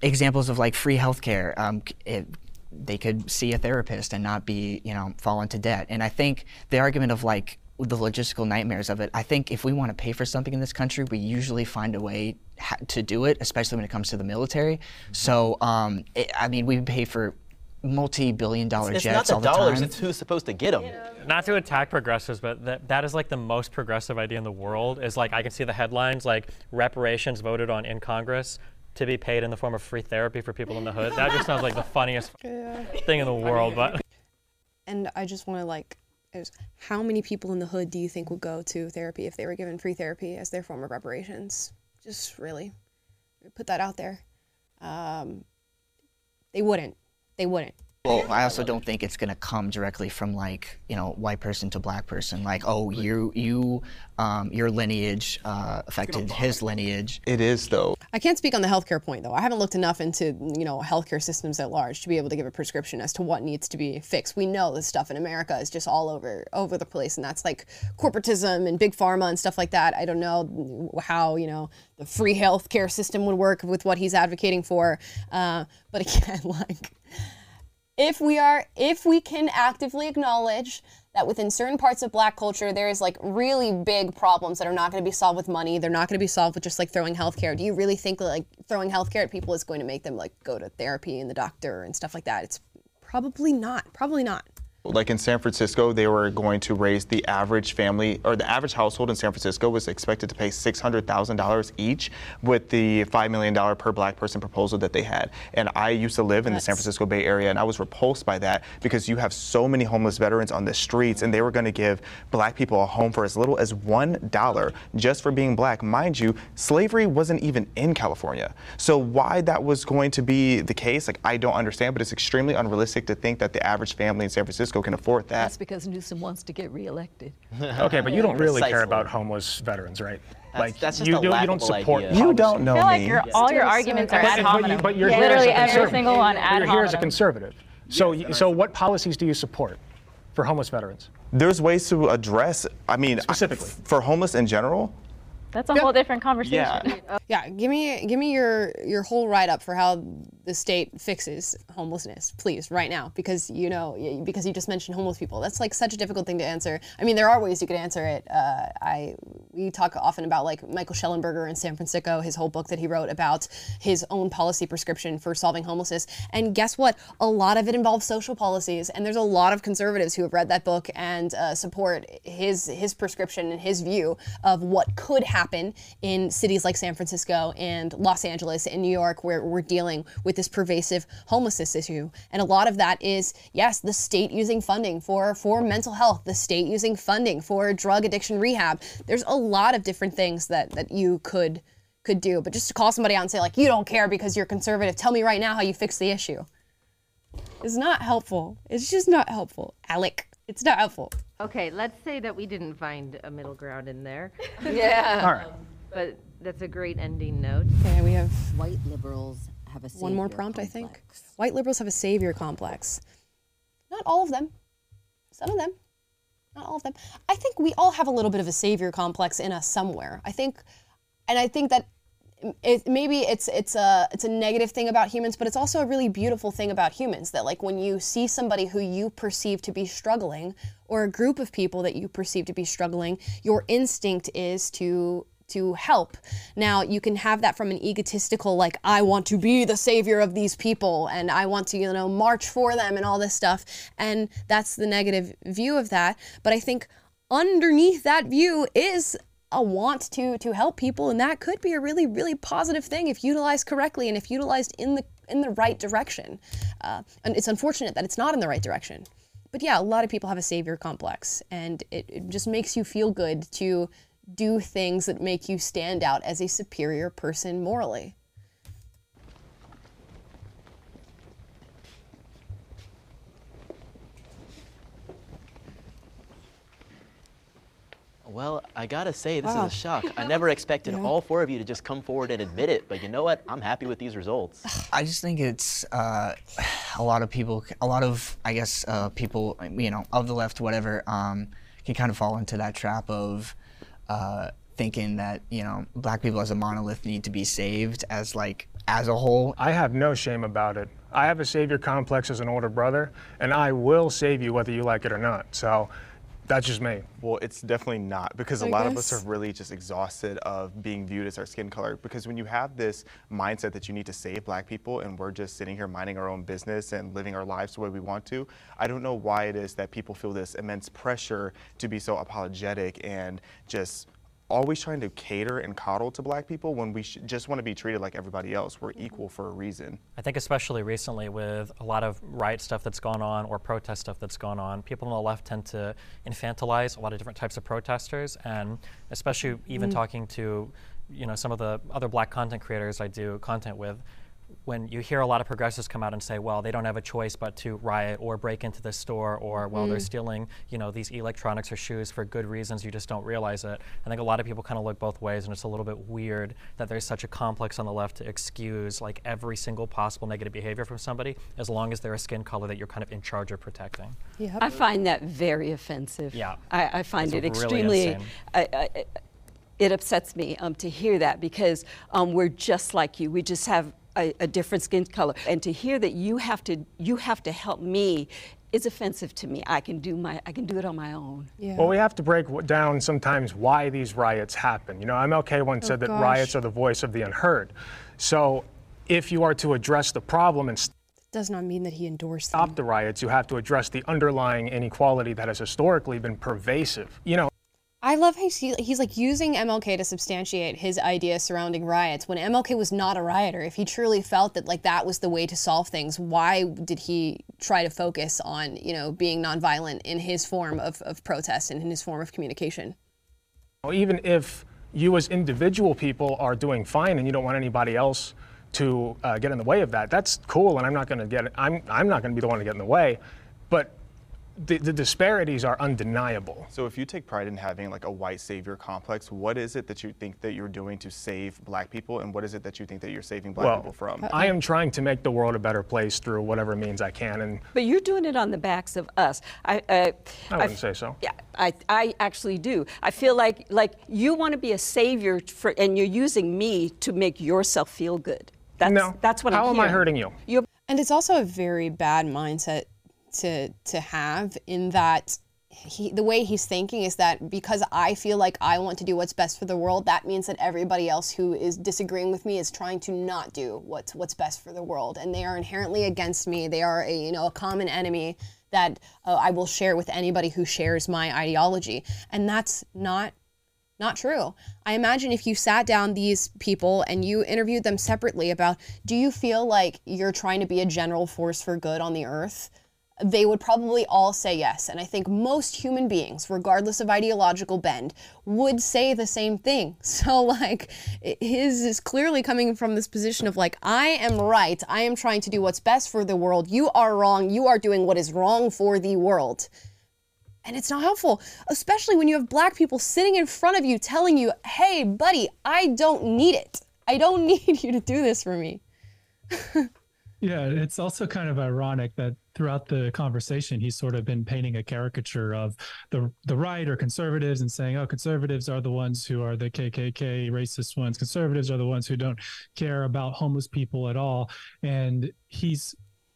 Speaker 8: examples of like free healthcare, um, it, they could see a therapist and not be, you know, fall into debt. And I think the argument of like the logistical nightmares of it, I think if we want to pay for something in this country, we usually find a way ha- to do it, especially when it comes to the military. So, um, it, I mean, we pay for multi-billion dollar
Speaker 5: It's not
Speaker 8: jets
Speaker 5: the
Speaker 8: all the
Speaker 5: dollars,
Speaker 8: time.
Speaker 5: it's who's supposed to get them.
Speaker 7: Not to attack progressives, but that, that is like the most progressive idea in the world. Is like I can see the headlines like reparations voted on in Congress to be paid in the form of free therapy for people in the hood. That just sounds like the funniest thing in the world. But
Speaker 1: And I just want to like, is how many people in the hood do you think would go to therapy if they were given free therapy as their form of reparations? Just really put that out there. Um, they wouldn't. They wouldn't.
Speaker 8: Well, I also don't think it's gonna come directly from like you know white person to black person. Like, oh, you you um, your lineage uh, affected his lineage.
Speaker 9: It is though.
Speaker 1: I can't speak on the healthcare point though. I haven't looked enough into you know healthcare systems at large to be able to give a prescription as to what needs to be fixed. We know this stuff in America is just all over over the place, and that's like corporatism and big pharma and stuff like that. I don't know how you know the free healthcare system would work with what he's advocating for, uh, but again, like if we are if we can actively acknowledge that within certain parts of black culture there is like really big problems that are not going to be solved with money they're not going to be solved with just like throwing healthcare. Do you really think like throwing healthcare at people is going to make them like go to therapy and the doctor and stuff like that? It's probably not probably not
Speaker 9: Like in San Francisco, they were going to raise the average family or the average household in San Francisco was expected to pay $600,000 each with the $5 million per black person proposal that they had. And I used to live in the San Francisco Bay Area and I was repulsed by that because you have so many homeless veterans on the streets and they were going to give black people a home for as little as $1 just for being black. Mind you, slavery wasn't even in California. So why that was going to be the case, like I don't understand, but it's extremely unrealistic to think that the average family in San Francisco can afford that.
Speaker 10: That's because Newsom wants to get reelected.
Speaker 6: Okay, but you don't really care about homeless veterans, right?
Speaker 5: That's- that's just
Speaker 6: you,
Speaker 5: a
Speaker 6: do, you don't support.
Speaker 5: idea.
Speaker 9: You don't know
Speaker 11: I feel like
Speaker 9: me.
Speaker 11: your, all your arguments are ad
Speaker 6: But, but,
Speaker 11: hominem.
Speaker 6: you, but you're
Speaker 11: Yeah. Literally every single one
Speaker 6: But
Speaker 11: ad
Speaker 6: You're here as a conservative. So, y- so what policies do you support for homeless veterans?
Speaker 9: There's ways to address, I mean, I-
Speaker 6: Specifically.
Speaker 9: for homeless in general,
Speaker 11: That's a whole different conversation.
Speaker 9: yeah.
Speaker 1: yeah give me give me your your whole write up for how the state fixes homelessness please right now because you know because you just mentioned homeless people. That's like such a difficult thing to answer. I mean there are ways you could answer it. Uh, i we talk often about like Michael Shellenberger in san francisco his whole book that he wrote about his own policy prescription for solving homelessness. And guess what? A lot of it involves social policies. And there's a lot of conservatives who have read that book and uh, support his his prescription and his view of what could happen in cities like San Francisco and Los Angeles and New York where we're dealing with this pervasive homelessness issue. And a lot of that is yes the state using funding for for mental health the state using funding for drug addiction rehab. There's a lot of different things that that you could could do. But just to call somebody out and say like you don't care because you're conservative. Tell me right now how you fix the issue. It's not helpful. It's just not helpful. Alec it's not helpful
Speaker 14: Okay, let's say that we didn't find a middle ground in there.
Speaker 10: Yeah.
Speaker 6: All right.
Speaker 14: Um, but that's a great ending note.
Speaker 1: okay we have
Speaker 12: White liberals have a
Speaker 1: one more
Speaker 12: savior
Speaker 1: prompt i think white liberals have a savior complex not all of them some of them not all of them i think we all have a little bit of a savior complex in us somewhere i think and i think that it, maybe it's it's a it's a negative thing about humans but it's also a really beautiful thing about humans that like when you see somebody who you perceive to be struggling or a group of people that you perceive to be struggling your instinct is to to help. Now, you can have that from an egotistical, like, I want to be the savior of these people and I want to, you know, march for them and all this stuff. And that's the negative view of that. But I think underneath that view is a want to to help people and that could be a really really positive thing if utilized correctly and if utilized in the in the right direction. Uh, and it's unfortunate that it's not in the right direction. But yeah a lot of people have a savior complex and it, it just makes you feel good to do things that make you stand out as a superior person morally
Speaker 5: Well, I gotta say, this
Speaker 1: Wow.
Speaker 5: is a shock. I never expected all four of you to just come forward and admit it, but you know what? I'm happy with these results.
Speaker 8: I just think it's uh, a lot of people, a lot of I guess uh, people, you know, of the left, whatever, um, can kind of fall into that trap of uh, thinking that you know black people as a monolith need to be saved as like as a whole.
Speaker 6: I have no shame about it. I have a savior complex as an older brother, and I will save you whether you like it or not. So that's just me.
Speaker 9: Well, it's definitely not because a
Speaker 6: I
Speaker 9: lot of us are really just exhausted of being viewed as our skin color. Because when you have this mindset that you need to save black people and we're just sitting here minding our own business and living our lives the way we want to, I don't know why it is that people feel this immense pressure to be so apologetic and just always trying to cater and coddle to black people when we sh- just want to be treated like everybody else. We're equal for a reason.
Speaker 7: I think especially recently with a lot of riot stuff that's gone on or protest stuff that's gone on, people on the left tend to infantilize a lot of different types of protesters, and especially even
Speaker 15: Mm.
Speaker 7: talking to, you know, some of the other black content creators I do content with. When you hear a lot of progressives come out and say, well, they don't have a choice but to riot or break into the store, or well, they're
Speaker 15: Mm.
Speaker 7: stealing, you know, these electronics or shoes for good reasons, you just don't realize it. I think a lot of people kind of look both ways, and it's a little bit weird that there's such a complex on the left to excuse like every single possible negative behavior from somebody, as long as they're a skin color that you're kind of in charge of protecting.
Speaker 10: I find that very offensive.
Speaker 7: Yeah.
Speaker 10: I, I find
Speaker 7: It's
Speaker 10: it
Speaker 7: really
Speaker 10: extremely. I, I, it upsets me um, to hear that because um, we're just like you. We just have a, a different skin color, and to hear that you have to you have to help me is offensive to me. I can do my I can do it on my own.
Speaker 6: Well, we have to break down sometimes why these riots happen. You know, MLK once
Speaker 10: Oh,
Speaker 6: said that
Speaker 10: gosh.
Speaker 6: riots are the voice of the unheard. So, if you are to address the problem and
Speaker 1: Does not mean that he endorsed
Speaker 6: stop the riots, you have to address the underlying inequality that has historically been pervasive. You know,
Speaker 1: I love how he's, like using MLK to substantiate his idea surrounding riots when MLK was not a rioter. If he truly felt that like that was the way to solve things, why did he try to focus on, you know, being nonviolent in his form of, of protest and in his form of communication?
Speaker 6: Well, even if you as individual people are doing fine and you don't want anybody else to uh, get in the way of that, that's cool, and I'm not going to get. I'm I'm not going to be the one to get in the way, but the, the disparities are undeniable.
Speaker 9: So if you take pride in having like a white savior complex, what is it that you think that you're doing to save black people, and what is it that you think that you're saving black
Speaker 6: well,
Speaker 9: people from?
Speaker 6: I am trying to make the world a better place through whatever means I can, and
Speaker 10: But you're doing it on the backs of us. I, uh,
Speaker 6: I wouldn't say so.
Speaker 10: Yeah, I, I actually do. I feel like like you want to be a savior for, and you're using me to make yourself feel good. That's,
Speaker 6: No.
Speaker 10: That's what
Speaker 6: How
Speaker 10: I'm
Speaker 6: am I hurting you?
Speaker 10: You're
Speaker 1: And it's also a very bad mindset to to have in that he, the way he's thinking is that because I feel like I want to do what's best for the world, that means that everybody else who is disagreeing with me is trying to not do what's what's best for the world, and they are inherently against me. They are a you know a common enemy that uh, I will share with anybody who shares my ideology, and that's not not true. I imagine if you sat down these people and you interviewed them separately about do you feel like you're trying to be a general force for good on the earth? They would probably all say yes. And I think most human beings, regardless of ideological bend, would say the same thing. So, like, his is clearly coming from this position of, like, I am right. I am trying to do what's best for the world. You are wrong. You are doing what is wrong for the world. And it's not helpful, especially when you have black people sitting in front of you telling you, hey, buddy, I don't need it. I don't need you to do this for me.
Speaker 2: Yeah, it's also kind of ironic that throughout the conversation, he's sort of been painting a caricature of the the right or conservatives and saying, "Oh, conservatives are the ones who are the KKK racist ones. Conservatives are the ones who don't care about homeless people at all." And he's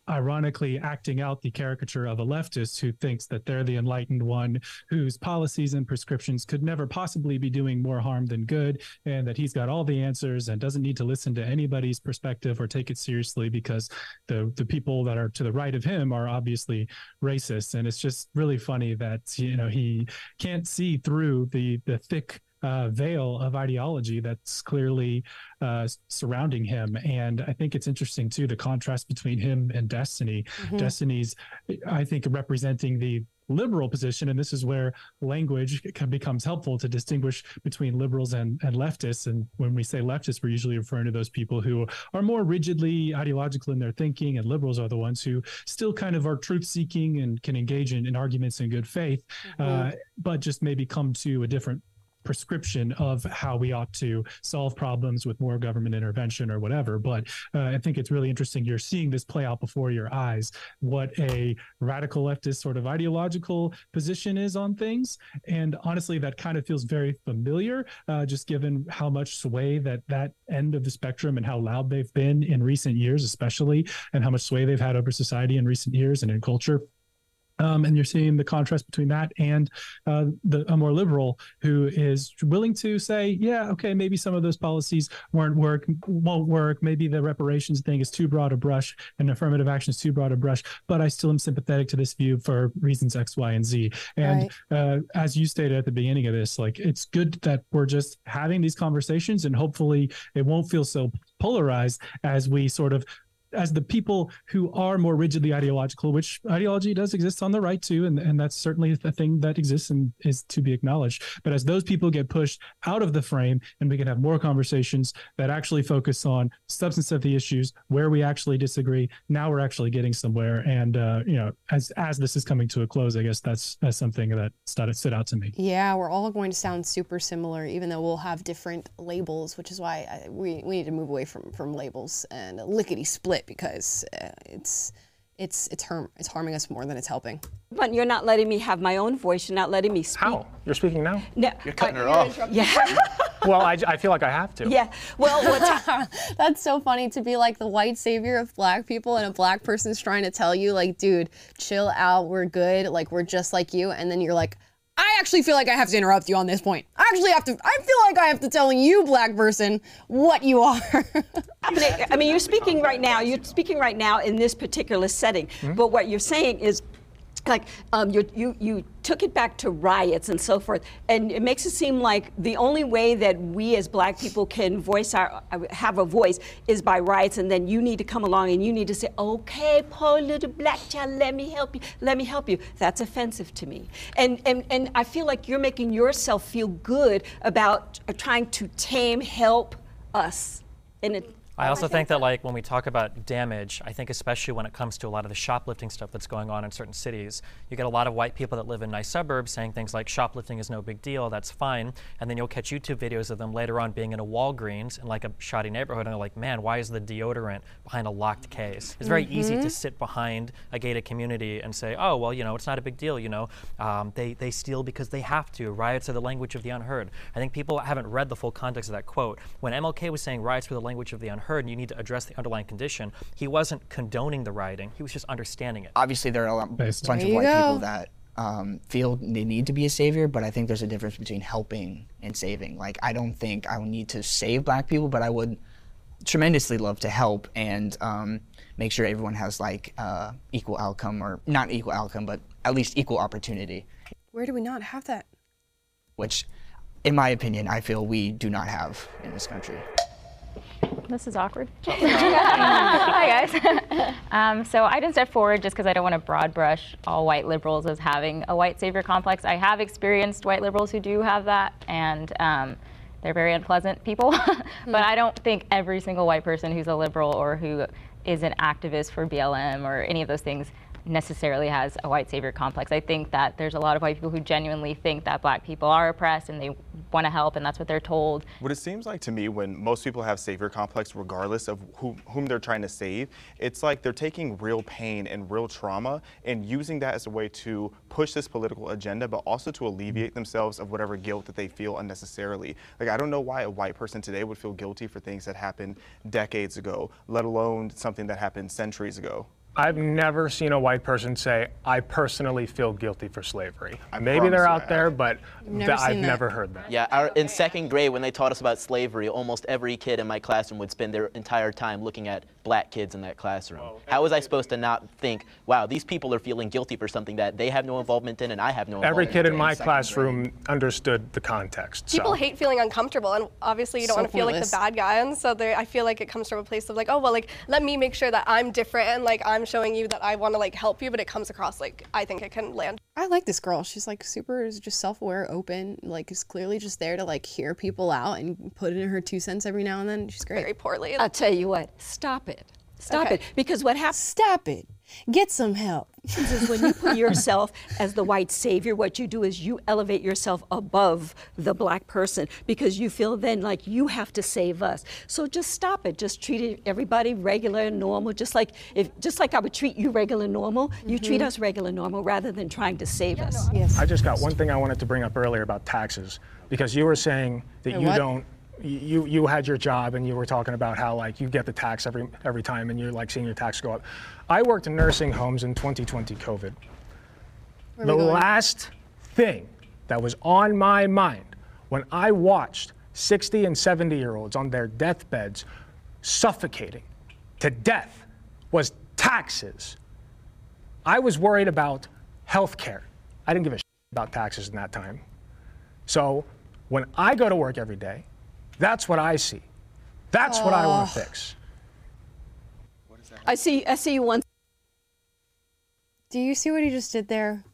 Speaker 2: ironically acting out the caricature of a leftist who thinks that they're the enlightened one whose policies and prescriptions could never possibly be doing more harm than good and that he's got all the answers and doesn't need to listen to anybody's perspective or take it seriously because the the people that are to the right of him are obviously racist. And it's just really funny that you know he can't see through the the thick uh, veil of ideology that's clearly uh, surrounding him. And I think it's interesting too the contrast between him and Destiny.
Speaker 15: Mhm.
Speaker 2: Destiny's, I think, representing the liberal position, and this is where language can, becomes helpful to distinguish between liberals and, and leftists. And when we say leftists, we're usually referring to those people who are more rigidly ideological in their thinking, and liberals are the ones who still kind of are truth seeking and can engage in, in arguments in good faith, uh, but just maybe come to a different prescription of how we ought to solve problems with more government intervention or whatever. But uh, I think it's really interesting. You're seeing this play out before your eyes. What a radical leftist sort of ideological position is on things, and honestly, that kind of feels very familiar, uh, just given how much sway that that end of the spectrum and how loud they've been in recent years, especially, and how much sway they've had over society in recent years and in culture. Um, and you're seeing the contrast between that and uh, the a more liberal who is willing to say, yeah, okay, maybe some of those policies weren't work, won't work. Maybe the reparations thing is too broad a brush, and affirmative action is too broad a brush. But I still am sympathetic to this view for reasons X, Y, and Z. And uh, as you stated at the beginning of this, like it's good that we're just having these conversations, and hopefully it won't feel so polarized as we sort of as the people who are more rigidly ideological, which ideology does exist on the right too, and, and that's certainly a thing that exists and is to be acknowledged. But as those people get pushed out of the frame and we can have more conversations that actually focus on substance of the issues, where we actually disagree, now we're actually getting somewhere. And uh, you know, as as this is coming to a close, I guess that's that's something that started stood out to me.
Speaker 1: Yeah, we're all going to sound super similar, even though we'll have different labels, which is why I, we, we need to move away from, from labels and lickety split because uh, it's it's it's harm it's harming us more than it's helping.
Speaker 10: But you're not letting me have my own voice. You're not letting me speak.
Speaker 6: How? You're speaking now?
Speaker 10: No,
Speaker 5: You're cutting her off.
Speaker 10: Yeah.
Speaker 6: well, I, I feel like I have to.
Speaker 10: yeah. Well, what's
Speaker 1: That's so funny to be like the white savior of black people and a black person's trying to tell you like, dude, chill out, we're good, like we're just like you, and then you're like, I actually feel like I have to interrupt you on this point. I actually have to. I feel like I have to tell you, black person, what you are.
Speaker 10: I mean, I mean, you're speaking right now. You're speaking right now in this particular setting. Hmm? But what you're saying is, like, um, you you you took it back to riots and so forth, and it makes it seem like the only way that we as Black people can voice our have a voice is by riots, and then you need to come along and you need to say, okay, poor little black child, let me help you, let me help you. That's offensive to me, and and and I feel like you're making yourself feel good about trying to tame, help us, and it.
Speaker 7: I also think that like when we talk about damage, I think especially when it comes to a lot of the shoplifting stuff that's going on in certain cities, you get a lot of white people that live in nice suburbs saying things like shoplifting is no big deal, that's fine, and then you'll catch YouTube videos of them later on being in a Walgreens in like a shoddy neighborhood and they're like, man, why is the deodorant behind a locked case? It's very easy to
Speaker 1: Mhm.
Speaker 7: sit behind a gated community and say, oh well, you know, it's not a big deal, you know, um, they they steal because they have to. Riots are the language of the unheard. I think people haven't read the full context of that quote. When MLK was saying riots were the language of the unheard and you need to address the underlying condition, he wasn't condoning the rioting. He was just understanding it.
Speaker 8: Obviously, there are a lot, bunch
Speaker 1: There
Speaker 8: of white
Speaker 1: go.
Speaker 8: people that um, feel they need to be a savior, but I think there's a difference between helping and saving. Like, I don't think I would need to save black people, but I would tremendously love to help and um, make sure everyone has like uh, equal outcome, or not equal outcome, but at least equal opportunity,
Speaker 1: Where do we not have that?
Speaker 8: which, in my opinion, I feel we do not have in this country.
Speaker 11: This is awkward. Hi, guys. um, so I didn't step forward just because I don't want to broad brush all white liberals as having a white savior complex. I have experienced white liberals who do have that, and um, they're very unpleasant people. but I don't think every single white person who's a liberal or who is an activist for BLM or any of those things necessarily has a white savior complex. I think that there's a lot of white people who genuinely think that black people are oppressed and they want to help, and that's what they're told.
Speaker 9: What it seems like to me when most people have savior complex, regardless of who, whom they're trying to save, it's like they're taking real pain and real trauma and using that as a way to push this political agenda, but also to alleviate themselves of whatever guilt that they feel unnecessarily. Like, I don't know why a white person today would feel guilty for things that happened decades ago, let alone something that happened centuries ago.
Speaker 6: I've never seen a white person say, I personally feel guilty for slavery. Maybe they're
Speaker 9: you I
Speaker 6: out there, but
Speaker 1: never
Speaker 6: th- I've
Speaker 1: that.
Speaker 6: never heard that.
Speaker 5: Yeah, our, in second grade, when they taught us about slavery, almost every kid in my classroom would spend their entire time looking at black kids in that classroom. Oh, How was I supposed to not think, wow, these people are feeling guilty for something that they have no involvement in and I have no
Speaker 6: Every kid in my
Speaker 5: second
Speaker 6: classroom understood the context.
Speaker 13: People
Speaker 6: so.
Speaker 13: hate feeling uncomfortable, and obviously you don't
Speaker 1: So
Speaker 13: want to feel like the bad guy. And so I feel like it comes from a place of like, oh well, like let me make sure that I'm different and like I'm showing you that I want to like help you, but it comes across like I think it can land.
Speaker 1: I like this girl. She's like super is just self-aware, open, like is clearly just there to like hear people out and put in her two cents every now and then. She's great.
Speaker 13: very poorly.
Speaker 10: I'll tell you what, stop it. Stop
Speaker 13: Okay.
Speaker 10: it. Because what happens.
Speaker 1: Stop it. Get some help.
Speaker 10: is when you put yourself as the white savior, what you do is you elevate yourself above the black person because you feel then like you have to save us. So just stop it. Just treat everybody regular and normal, just like if just like I would treat you regular and normal. You treat
Speaker 1: Mhm.
Speaker 10: us regular and normal rather than trying to save us.
Speaker 1: Yes.
Speaker 6: I just got one thing I wanted to bring up earlier about taxes because you were saying that
Speaker 10: Hey,
Speaker 6: you
Speaker 10: what?
Speaker 6: don't you you had your job and you were talking about how like you get the tax every every time and you're like seeing your tax go up. I worked in nursing homes in 2020 COVID. The
Speaker 1: going?
Speaker 6: last thing that was on my mind when I watched 60 and 70 year olds on their deathbeds suffocating to death was taxes. I was worried about health care. I didn't give a shit about taxes in that time. So when I go to work every day, that's what I see. That's what I want
Speaker 1: Oh.
Speaker 6: to fix.
Speaker 10: I see I see you once
Speaker 1: Do you see what he just did there?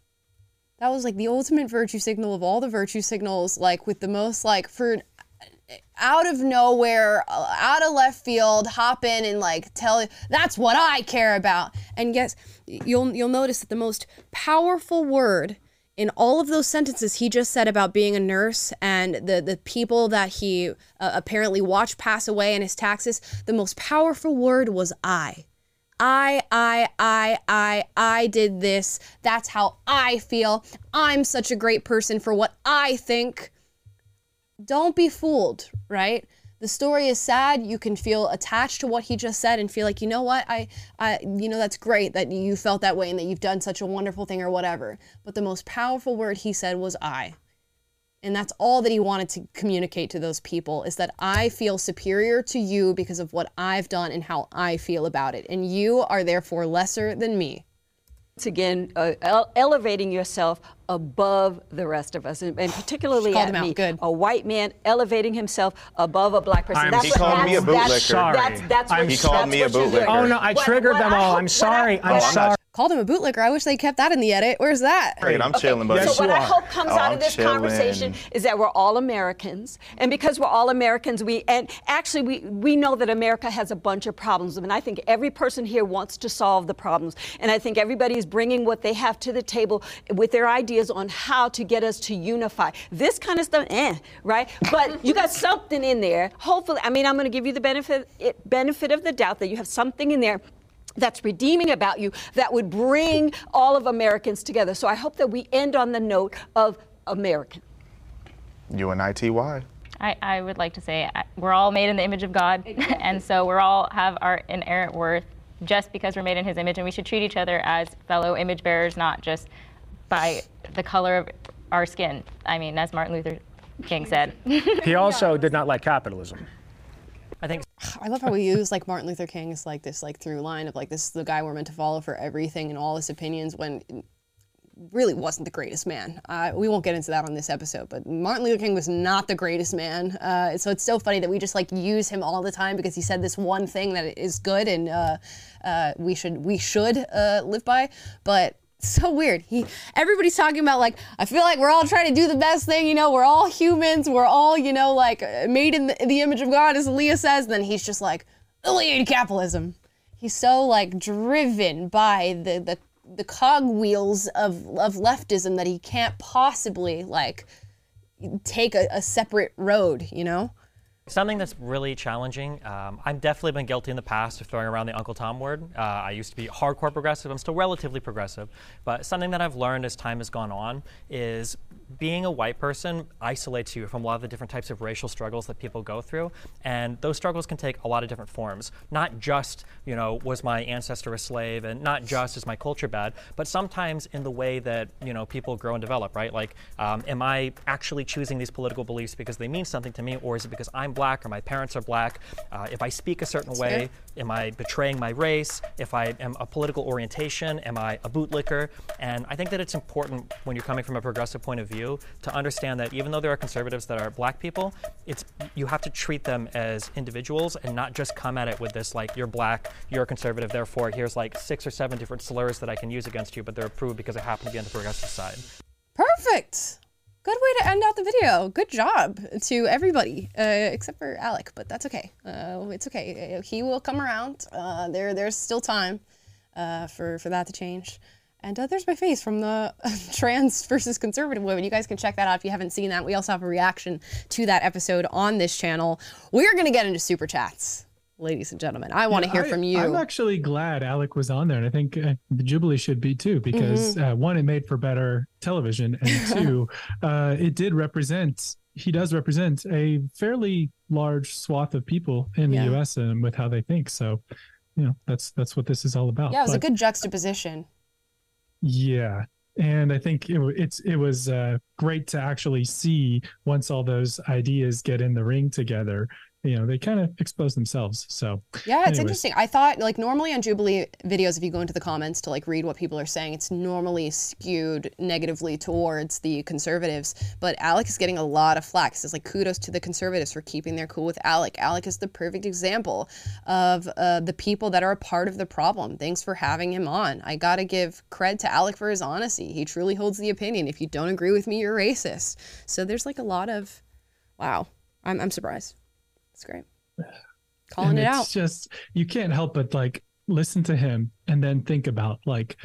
Speaker 1: That was like the ultimate virtue signal of all the virtue signals, like with the most like for out of nowhere, uh, out of left field, hop in and like tell that's what I care about. And yes, you'll you'll notice that the most powerful word in all of those sentences he just said about being a nurse and the the people that he uh, apparently watched pass away and his taxes, the most powerful word was I. I, I, I, I, I did this. That's how I feel. I'm such a great person for what I think. Don't be fooled, right? The story is sad. You can feel attached to what he just said and feel like, you know what? I, I, you know, that's great that you felt that way and that you've done such a wonderful thing or whatever. But the most powerful word he said was I. And that's all that he wanted to communicate to those people is that I feel superior to you because of what I've done and how I feel about it. And you are therefore lesser than me.
Speaker 10: Once again, uh, ele- elevating yourself above the rest of us, and, and particularly at me,
Speaker 1: Good.
Speaker 10: a white man elevating himself above a black person.
Speaker 6: I'm
Speaker 10: That's
Speaker 6: He
Speaker 10: what-
Speaker 6: called me a bootlicker.
Speaker 10: That's,
Speaker 6: Sorry.
Speaker 10: that's, that's what,
Speaker 6: He called
Speaker 10: that's
Speaker 6: me a
Speaker 10: what you're doing.
Speaker 6: bootlicker. Oh, no, I
Speaker 10: What-
Speaker 6: triggered
Speaker 10: what
Speaker 6: them
Speaker 10: I
Speaker 6: all. I'm sorry.
Speaker 10: I-
Speaker 6: I'm
Speaker 10: what I-
Speaker 6: sorry.
Speaker 1: Called him a bootlicker. I wish they kept that in the edit. Where's that?
Speaker 9: Great, I'm chilling, buddy.
Speaker 10: So what I hope comes
Speaker 9: Oh,
Speaker 10: out of this
Speaker 9: chilling.
Speaker 10: conversation is that we're all Americans, and because we're all Americans, we and actually we we know that America has a bunch of problems, and I think every person here wants to solve the problems, and I think everybody is bringing what they have to the table with their ideas on how to get us to unify. This kind of stuff, eh, right? But you got something in there. Hopefully, I mean, I'm going to give you the benefit it, benefit of the doubt that you have something in there that's redeeming about you that would bring all of Americans together. So I hope that we end on the note of American.
Speaker 9: UNITY.
Speaker 11: I, I would like to say we're all made in the image of God, and so we're all have our inherent worth just because we're made in His image, and we should treat each other as fellow image bearers, not just by the color of our skin. I mean, as Martin Luther King said.
Speaker 6: He also did not like capitalism.
Speaker 7: I think
Speaker 1: I love how we use like Martin Luther King as like this like through line of like this is the guy we're meant to follow for everything and all his opinions when really wasn't the greatest man. Uh, we won't get into that on this episode, but Martin Luther King was not the greatest man. Uh, so it's so funny that we just like use him all the time because he said this one thing that is good and uh, uh, we should we should uh, live by. But so weird. He everybody's talking about like I feel like we're all trying to do the best thing. You know, we're all humans. We're all you know like made in the, the image of God, as Leah says. And then he's just like alleviate capitalism. He's so like driven by the the the cogwheels of of leftism that he can't possibly like take a, a separate road. You know.
Speaker 7: Something that's really challenging. Um, I've definitely been guilty in the past of throwing around the Uncle Tom word. Uh, I used to be hardcore progressive. I'm still relatively progressive. But something that I've learned as time has gone on is being a white person isolates you from a lot of the different types of racial struggles that people go through. And those struggles can take a lot of different forms. Not just, you know, was my ancestor a slave and not just is my culture bad, but sometimes in the way that, you know, people grow and develop, right? Like, um, am I actually choosing these political beliefs because they mean something to me or is it because I'm black or my parents are black? Uh, if I speak a certain way, am I betraying my race? If I am a political orientation, am I a bootlicker? And I think that it's important when you're coming from a progressive point of view to understand that even though there are conservatives that are black people, it's you have to treat them as individuals and not just come at it with this like you're black, you're a conservative, therefore here's like six or seven different slurs that I can use against you, but they're approved because I happen to be on the progressive side.
Speaker 1: Perfect. Good way to end out the video. Good job to everybody, uh, except for Alec, but that's okay. Uh, it's okay. He will come around. Uh, there, there's still time. uh, for for that to change. And uh, there's my face from the trans versus conservative women. You guys can check that out if you haven't seen that. We also have a reaction to that episode on this channel. We're gonna get into super chats, ladies and gentlemen. I want to
Speaker 2: Yeah,
Speaker 1: hear
Speaker 2: I-
Speaker 1: from you.
Speaker 2: I'm actually glad Alec was on there, and I think uh, the Jubilee should be too, because
Speaker 1: Mhm.
Speaker 2: uh, one, it made for better television, and two, uh, it did represent. He does represent a fairly large swath of people in the
Speaker 1: Yeah.
Speaker 2: U.S. and with how they think. So, you know, that's that's what this is all about.
Speaker 1: yeah, it was a good juxtaposition.
Speaker 2: yeah, and I think it, it's it was uh, great to actually see once all those ideas get in the ring together. You know, they kind of expose themselves. So
Speaker 1: Yeah, it's
Speaker 2: anyways.
Speaker 1: interesting. I thought like normally on Jubilee videos, if you go into the comments to like read what people are saying, it's normally skewed negatively towards the conservatives. But Alec is getting a lot of flack. Says like kudos to the conservatives for keeping their cool with Alec. Alec is the perfect example of uh, the people that are a part of the problem. Thanks for having him on. I gotta give cred to Alec for his honesty. He truly holds the opinion. If you don't agree with me, you're racist. So there's like a lot of, wow. I'm I'm surprised. It's great. Calling
Speaker 2: and
Speaker 1: it
Speaker 2: it's
Speaker 1: out.
Speaker 2: It's just you can't help but like listen to him and then think about like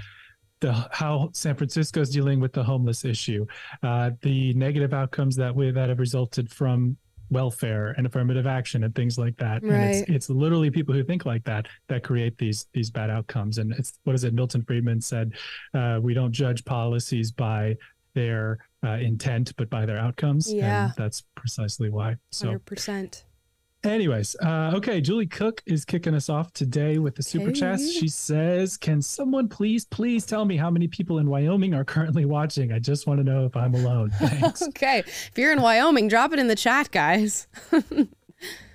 Speaker 2: the how San Francisco's dealing with the homeless issue, uh, the negative outcomes that we that have resulted from welfare and affirmative action and things like that. And it's it's literally people who think like that that create these these bad outcomes. And it's what is it? Milton Friedman said, uh, "We don't judge policies by their uh, intent, but by their outcomes."
Speaker 1: Yeah.
Speaker 2: and that's precisely why. So.
Speaker 1: Hundred percent.
Speaker 2: Anyways, uh, okay, Julie Cook is kicking us off today with the super chats.
Speaker 1: Okay.
Speaker 2: She says, "Can someone please, please tell me how many people in Wyoming are currently watching? I just want to know if I'm alone." Thanks.
Speaker 1: Okay. If you're in Wyoming, drop it in the chat, guys.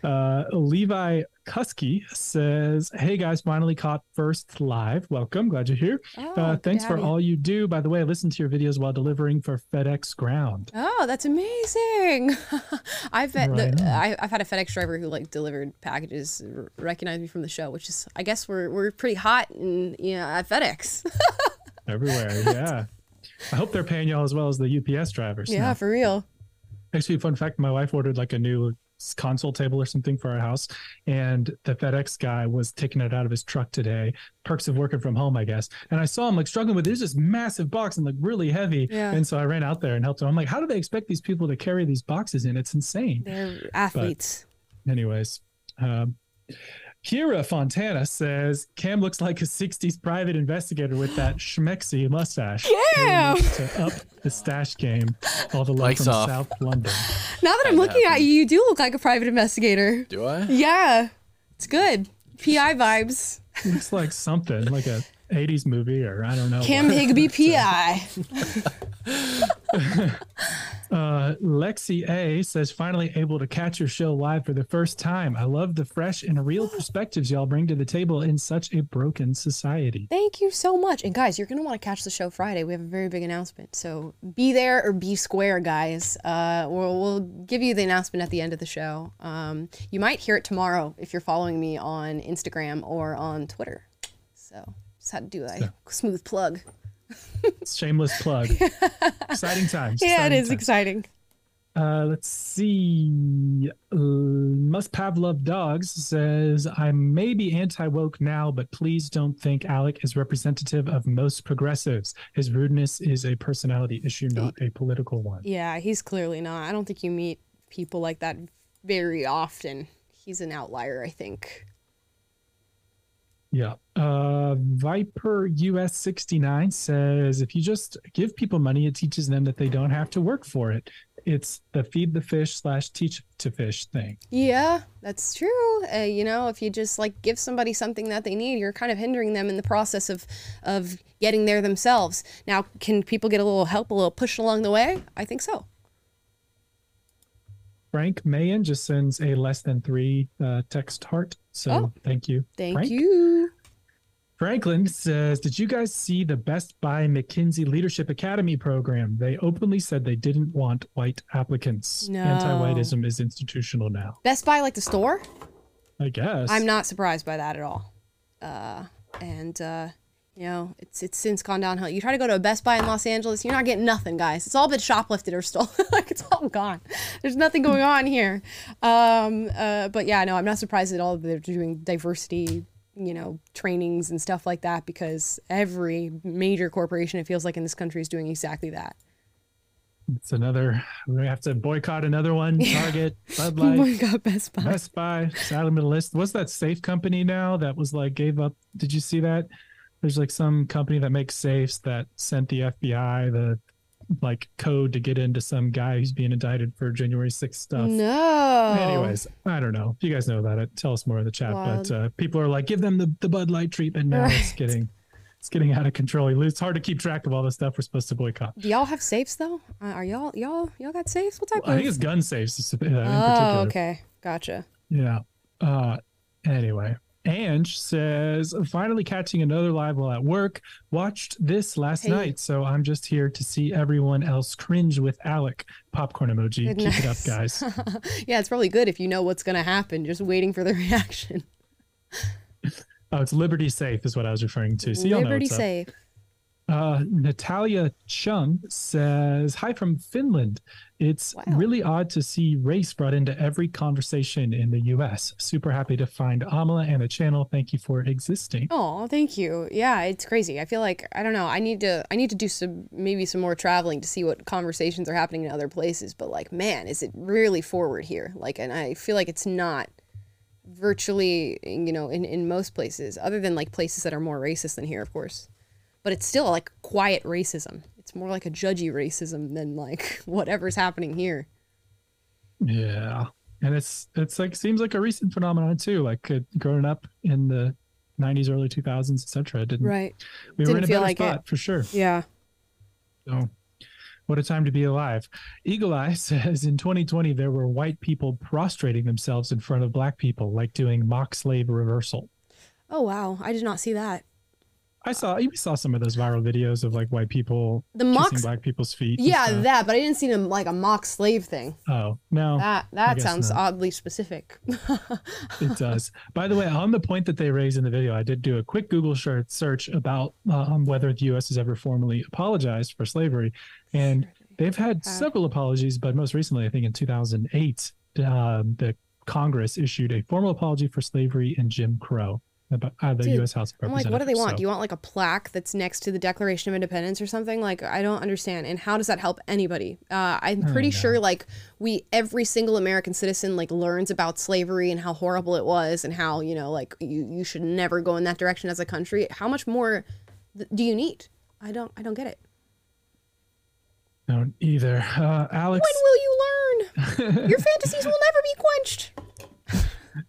Speaker 2: uh, Levi Kusky says, "Hey guys, finally caught first live. Welcome, glad you're here.
Speaker 1: Oh,
Speaker 2: uh, thanks for
Speaker 1: you.
Speaker 2: all you do. By the way, I listen to your videos while delivering for FedEx Ground.
Speaker 1: Oh, that's amazing. I've bet
Speaker 2: Right
Speaker 1: the. I, I've had a FedEx driver who like delivered packages r- recognize me from the show, which is I guess we're we're pretty hot in you know at FedEx.
Speaker 2: Everywhere, yeah. I hope they're paying y'all as well as the UPS drivers.
Speaker 1: yeah,
Speaker 2: now.
Speaker 1: for real.
Speaker 2: Actually, fun fact: my wife ordered like a new console table or something for our house, and the FedEx guy was taking it out of his truck today. Perks of working from home, I guess. And I saw him like struggling with. There's this massive box and like really heavy.
Speaker 1: Yeah.
Speaker 2: And so I ran out there and helped him. I'm like, how do they expect these people to carry these boxes in? It's insane.
Speaker 1: They're athletes.
Speaker 2: Anyways, um, Kira Fontana says Cam looks like a '60s private investigator with that schmexy mustache. Yeah. To up the stash game. All the love
Speaker 3: Mike's
Speaker 2: from
Speaker 3: off.
Speaker 2: South London.
Speaker 1: now that I'm looking at you, you do look like a private investigator.
Speaker 3: Do I?
Speaker 1: Yeah, it's good. PI vibes.
Speaker 2: Looks like something like a '80s movie, or I don't know.
Speaker 1: Cam. Higby PI.
Speaker 2: Uh, Lexi A says, finally able to catch your show live for the first time. I love the fresh and real perspectives y'all bring to the table in such a broken society.
Speaker 1: Thank you so much. And guys, you're going to want to catch the show Friday. We have a very big announcement. So be there or be square, guys. Uh, we'll, we'll give you the announcement at the end of the show. Um, you might hear it tomorrow if you're following me on Instagram or on Twitter. So had to do a smooth plug.
Speaker 2: Shameless plug. exciting times.
Speaker 1: Yeah, it
Speaker 2: exciting
Speaker 1: is
Speaker 2: times.
Speaker 1: exciting.
Speaker 2: Uh, let's see. Uh, Must Pavlov Dogs says, I may be anti woke now, but please don't think Alec is representative of most progressives. His rudeness is a personality issue, not a political one.
Speaker 1: Yeah, he's clearly not. I don't think you meet people like that very often. He's an outlier, I think.
Speaker 2: Yeah. Uh, Viper US 69 says, if you just give people money, it teaches them that they don't have to work for it. It's the feed the fish slash teach to fish thing.
Speaker 1: Yeah, that's true. Uh, you know, if you just like give somebody something that they need, you're kind of hindering them in the process of of getting there themselves. Now, can people get a little help, a little push along the way? I think so.
Speaker 2: Frank Mayan just sends a less than three uh, text heart. So
Speaker 1: Oh.
Speaker 2: thank you.
Speaker 1: Thank
Speaker 2: Frank.
Speaker 1: you.
Speaker 2: Franklin says, Did you guys see the Best Buy McKinsey Leadership Academy program? They openly said they didn't want white applicants.
Speaker 1: No.
Speaker 2: Anti whiteism is institutional now.
Speaker 1: Best Buy, like the store.
Speaker 2: I guess.
Speaker 1: I'm not surprised by that at all. Uh, and uh, you know, it's it's since gone downhill. You try to go to a Best Buy in Los Angeles, you're not getting nothing, guys. It's all been shoplifted or stolen. like it's all gone. There's nothing going on here. Um, uh, but yeah, no, I'm not surprised at all that they're doing diversity you know, trainings and stuff like that because every major corporation it feels like in this country is doing exactly that.
Speaker 2: It's another. We have to boycott another one. Target, Bud Light,
Speaker 1: god, Best Buy.
Speaker 2: Best Buy, middle list. What's that safe company now that was like gave up? Did you see that? There's like some company that makes safes that sent the FBI the like code to get into some guy who's being indicted for January 6th stuff.
Speaker 1: No.
Speaker 2: Anyways, I don't know. If you guys know about it, tell us more in the chat.
Speaker 1: Wild.
Speaker 2: But uh, people are like, give them the, the Bud Light treatment now. It's getting it's getting out of control. It's hard to keep track of all the stuff we're supposed to boycott.
Speaker 1: Do y'all have safes though? Uh, are y'all y'all y'all got safes? What type
Speaker 2: I
Speaker 1: of?
Speaker 2: think it's gun safes uh, in
Speaker 1: oh,
Speaker 2: particular.
Speaker 1: okay, gotcha.
Speaker 2: Yeah. Uh anyway. Ange says, finally catching another live while at work. Watched this last
Speaker 1: Hey.
Speaker 2: night, so I'm just here to see everyone else cringe with Alec. Popcorn emoji.
Speaker 1: Good,
Speaker 2: Keep it up, guys.
Speaker 1: yeah, it's probably good if you know what's gonna happen. Just waiting for the reaction.
Speaker 2: Oh, it's Liberty Safe is what I was referring to. So y'all know
Speaker 1: Liberty
Speaker 2: what's up. Uh, Natalia Chung says, Hi from Finland. It's really odd to see race brought into every conversation in the US. Super happy to find Amala and the channel. Thank you for existing.
Speaker 1: Oh, thank you. Yeah, it's crazy. I feel like I don't know. I need to I need to do some maybe some more traveling to see what conversations are happening in other places. But like, man, is it really forward here? Like, and I feel like it's not virtually, you know, in in most places, other than like places that are more racist than here, of course. But it's still like quiet racism. It's more like a judgy racism than like whatever's happening here.
Speaker 2: Yeah. And it's it's like seems like a recent phenomenon too. Like uh, growing up in the 90s, early 2000s, etc. Didn't
Speaker 1: Right.
Speaker 2: We were
Speaker 1: Didn't
Speaker 2: in a
Speaker 1: feel
Speaker 2: better
Speaker 1: like it.
Speaker 2: spot for sure.
Speaker 1: Yeah.
Speaker 2: So, what a time to be alive. Eagle Eye says in 2020, there were white people prostrating themselves in front of black people, like doing mock slave reversal.
Speaker 1: Oh wow, I did not see that.
Speaker 2: I saw, you saw some of those viral videos of like white people
Speaker 1: The
Speaker 2: kissing
Speaker 1: mock-
Speaker 2: black people's feet.
Speaker 1: Yeah, that, but I didn't see them like a mock slave thing.
Speaker 2: Oh, no.
Speaker 1: That that sounds
Speaker 2: not.
Speaker 1: oddly specific.
Speaker 2: It does. By the way, on the point that they raised in the video, I did do a quick Google search about um, whether the U.S. has ever formally apologized for slavery, and they've had several apologies. But most recently, I think in 2008, um, the Congress issued a formal apology for slavery and Jim Crow. About, uh, the
Speaker 1: Dude,
Speaker 2: U.S. House of
Speaker 1: I'm like, what do they want?
Speaker 2: So-
Speaker 1: Do you want like a plaque that's next to the Declaration of Independence or something? Like, I don't understand. And how does that help anybody? Uh, I'm pretty sure like we, every single American citizen, like learns about slavery and how horrible it was and how you know like you you should never go in that direction as a country. How much more th- do you need? I don't I don't get it.
Speaker 2: Don't either. Uh, Alex.
Speaker 1: When will you learn? Your fantasies will never be quenched.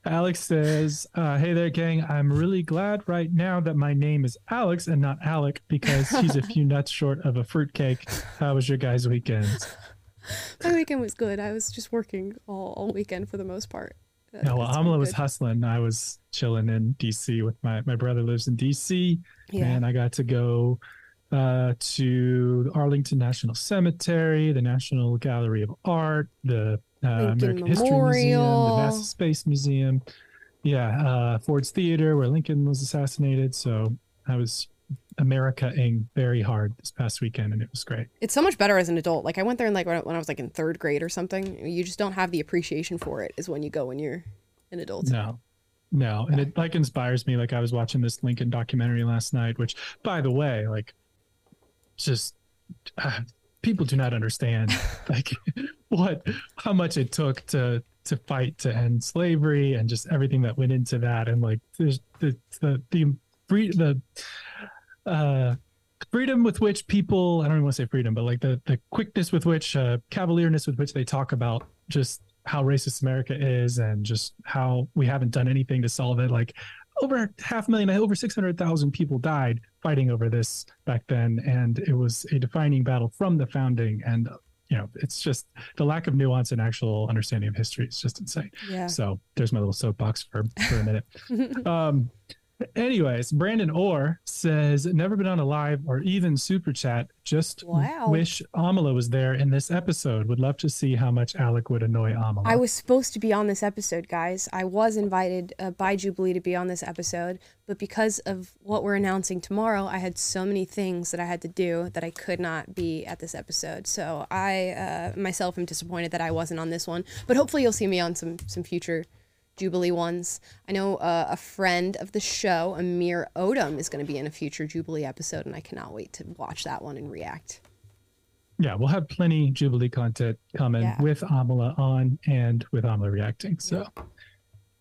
Speaker 2: Alex says, uh, "Hey there, gang. I'm really glad right now that my name is Alex and not Alec because he's a few nuts short of a fruitcake. How was your guys' weekend?"
Speaker 1: My weekend was good. I was just working all, all weekend for the most part. That-
Speaker 2: Yeah, well, Amala was hustling. I was chilling in DC with my my brother lives in DC,
Speaker 1: Yeah.
Speaker 2: and I got to go uh, to Arlington National Cemetery, the National Gallery of Art, the uh, American History Museum, the NASA Space Museum. Yeah, uh, Ford's Theater, where Lincoln was assassinated. So I was America-ing very hard this past weekend, and it was great.
Speaker 1: It's so much better as an adult. Like I went there in like when I, when I was like in third grade or something. You just don't have the appreciation for it. Is when you go when you're an adult.
Speaker 2: No, no, and it like inspires me. Like I was watching this Lincoln documentary last night, which, by the way, like, just uh, people do not understand like what how much it took to to fight to end slavery and just everything that went into that, and like there's the the the the uh freedom with which people i don't even want to say freedom but like the the quickness with which uh cavalierness with which they talk about just how racist america is and just how we haven't done anything to solve it. Like over half a million over 600000 people died fighting over this back then and it was a defining battle from the founding. And you know it's just the lack of nuance and actual understanding of history is just insane.
Speaker 1: Yeah.
Speaker 2: so there's my little soapbox for for a minute. Um anyways brandon orr says never been on a live or even super chat just
Speaker 1: Wow.
Speaker 2: wish amala was there in this episode would love to see how much alec would annoy amala
Speaker 1: I was supposed to be on this episode, guys. I was invited uh, by Jubilee to be on this episode, but because of what we're announcing tomorrow, I had so many things that I had to do that I could not be at this episode. So I uh, myself am disappointed that I wasn't on this one. But hopefully, you'll see me on some some future Jubilee ones. I know uh, a friend of the show, Amir Odom, is going to be in a future Jubilee episode, and I cannot wait to watch that one and react.
Speaker 2: Yeah, we'll have plenty Jubilee content coming
Speaker 1: Yeah.
Speaker 2: with Amala on and with Amala reacting. So,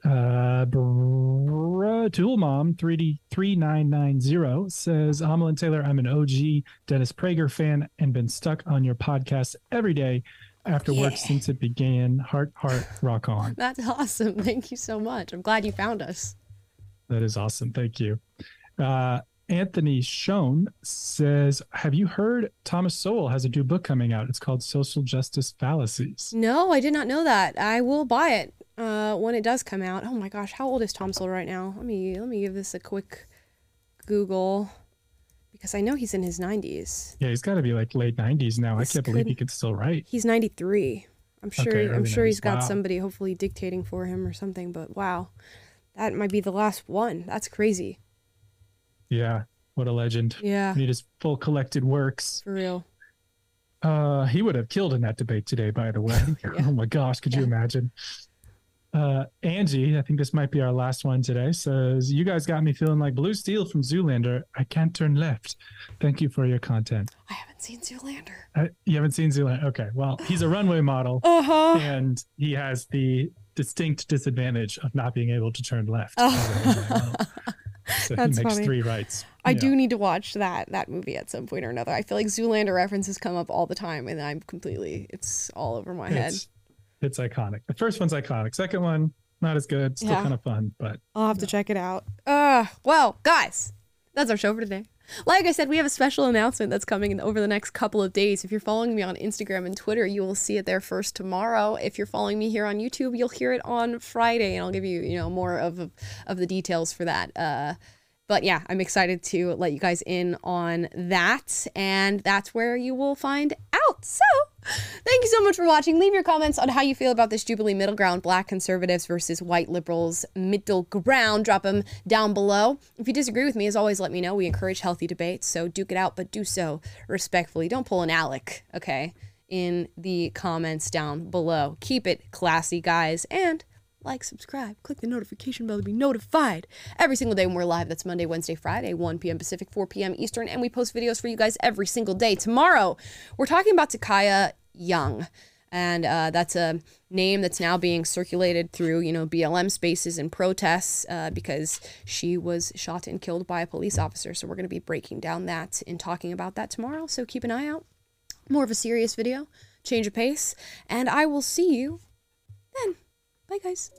Speaker 2: uh, Br- Tool Mom 3D 3990 says, Amala and Taylor, I'm an OG Dennis Prager fan and been stuck on your podcast every day after work
Speaker 1: Yeah.
Speaker 2: since it began. Heart, heart, rock on.
Speaker 1: That's awesome. Thank you so much. I'm glad you found us.
Speaker 2: That is awesome. Thank you. Uh, Anthony Schoen says, Have you heard Thomas Sowell has a new book coming out? It's called Social Justice Fallacies.
Speaker 1: No, I did not know that. I will buy it uh, when it does come out. Oh my gosh, how old is Tom Sowell right now? Let me let me give this a quick Google because I know he's in his 90s.
Speaker 2: Yeah, he's got to be like late 90s now.
Speaker 1: This
Speaker 2: I can't believe he could still write.
Speaker 1: He's 93. I'm sure
Speaker 2: Okay,
Speaker 1: I'm sure he's
Speaker 2: 90s.
Speaker 1: got
Speaker 2: Wow.
Speaker 1: somebody hopefully dictating for him or something, but wow. That might be the last one. That's crazy.
Speaker 2: Yeah, what a legend.
Speaker 1: Yeah.
Speaker 2: Need his full collected works.
Speaker 1: For real.
Speaker 2: Uh, he would have killed in that debate today, by the way. Oh my gosh, could you imagine? Uh, Angie, I think this might be our last one today, says, You guys got me feeling like Blue Steel from Zoolander. I can't turn left. Thank you for your content.
Speaker 1: I haven't seen Zoolander.
Speaker 2: Uh, you haven't seen Zoolander? Okay. Well, he's a runway model.
Speaker 1: Uh-huh.
Speaker 2: And he has the distinct disadvantage of not being able to turn left.
Speaker 1: Oh.
Speaker 2: as a runway model. so
Speaker 1: That's
Speaker 2: he makes
Speaker 1: funny.
Speaker 2: three rights.
Speaker 1: I
Speaker 2: Yeah.
Speaker 1: do need to watch that that movie at some point or another. I feel like Zoolander references come up all the time, and I'm completely it's all over my head.
Speaker 2: It's, iconic. The first one's iconic. Second one, not as good. Still
Speaker 1: Yeah.
Speaker 2: kind of fun, but
Speaker 1: I'll have to check it out. Uh, well, guys, that's our show for today. Like I said, we have a special announcement that's coming over the next couple of days. If you're following me on Instagram and Twitter, you will see it there first tomorrow. If you're following me here on YouTube, you'll hear it on Friday, and I'll give you, you know, more of of the details for that. Uh, but yeah, I'm excited to let you guys in on that, and that's where you will find out. So, thank you so much for watching. Leave your comments on how you feel about this Jubilee middle ground, black conservatives versus white liberals middle ground. Drop them down below. If you disagree with me, as always, let me know. We encourage healthy debates, so duke it out, but do so respectfully. Don't pull an Alec, okay, in the comments down below. Keep it classy, guys, and like, subscribe, click the notification bell to be notified every single day when we're live. That's Monday, Wednesday, Friday, 1 p.m. Pacific, 4 p.m. Eastern, and we post videos for you guys every single day. Tomorrow, we're talking about Ta'Kiya Young. And uh, that's a name that's now being circulated through, you know, BLM spaces and protests uh, because she was shot and killed by a police officer. So we're going to be breaking down that and talking about that tomorrow. So keep an eye out. More of a serious video, change of pace, and I will see you then. Bye, guys.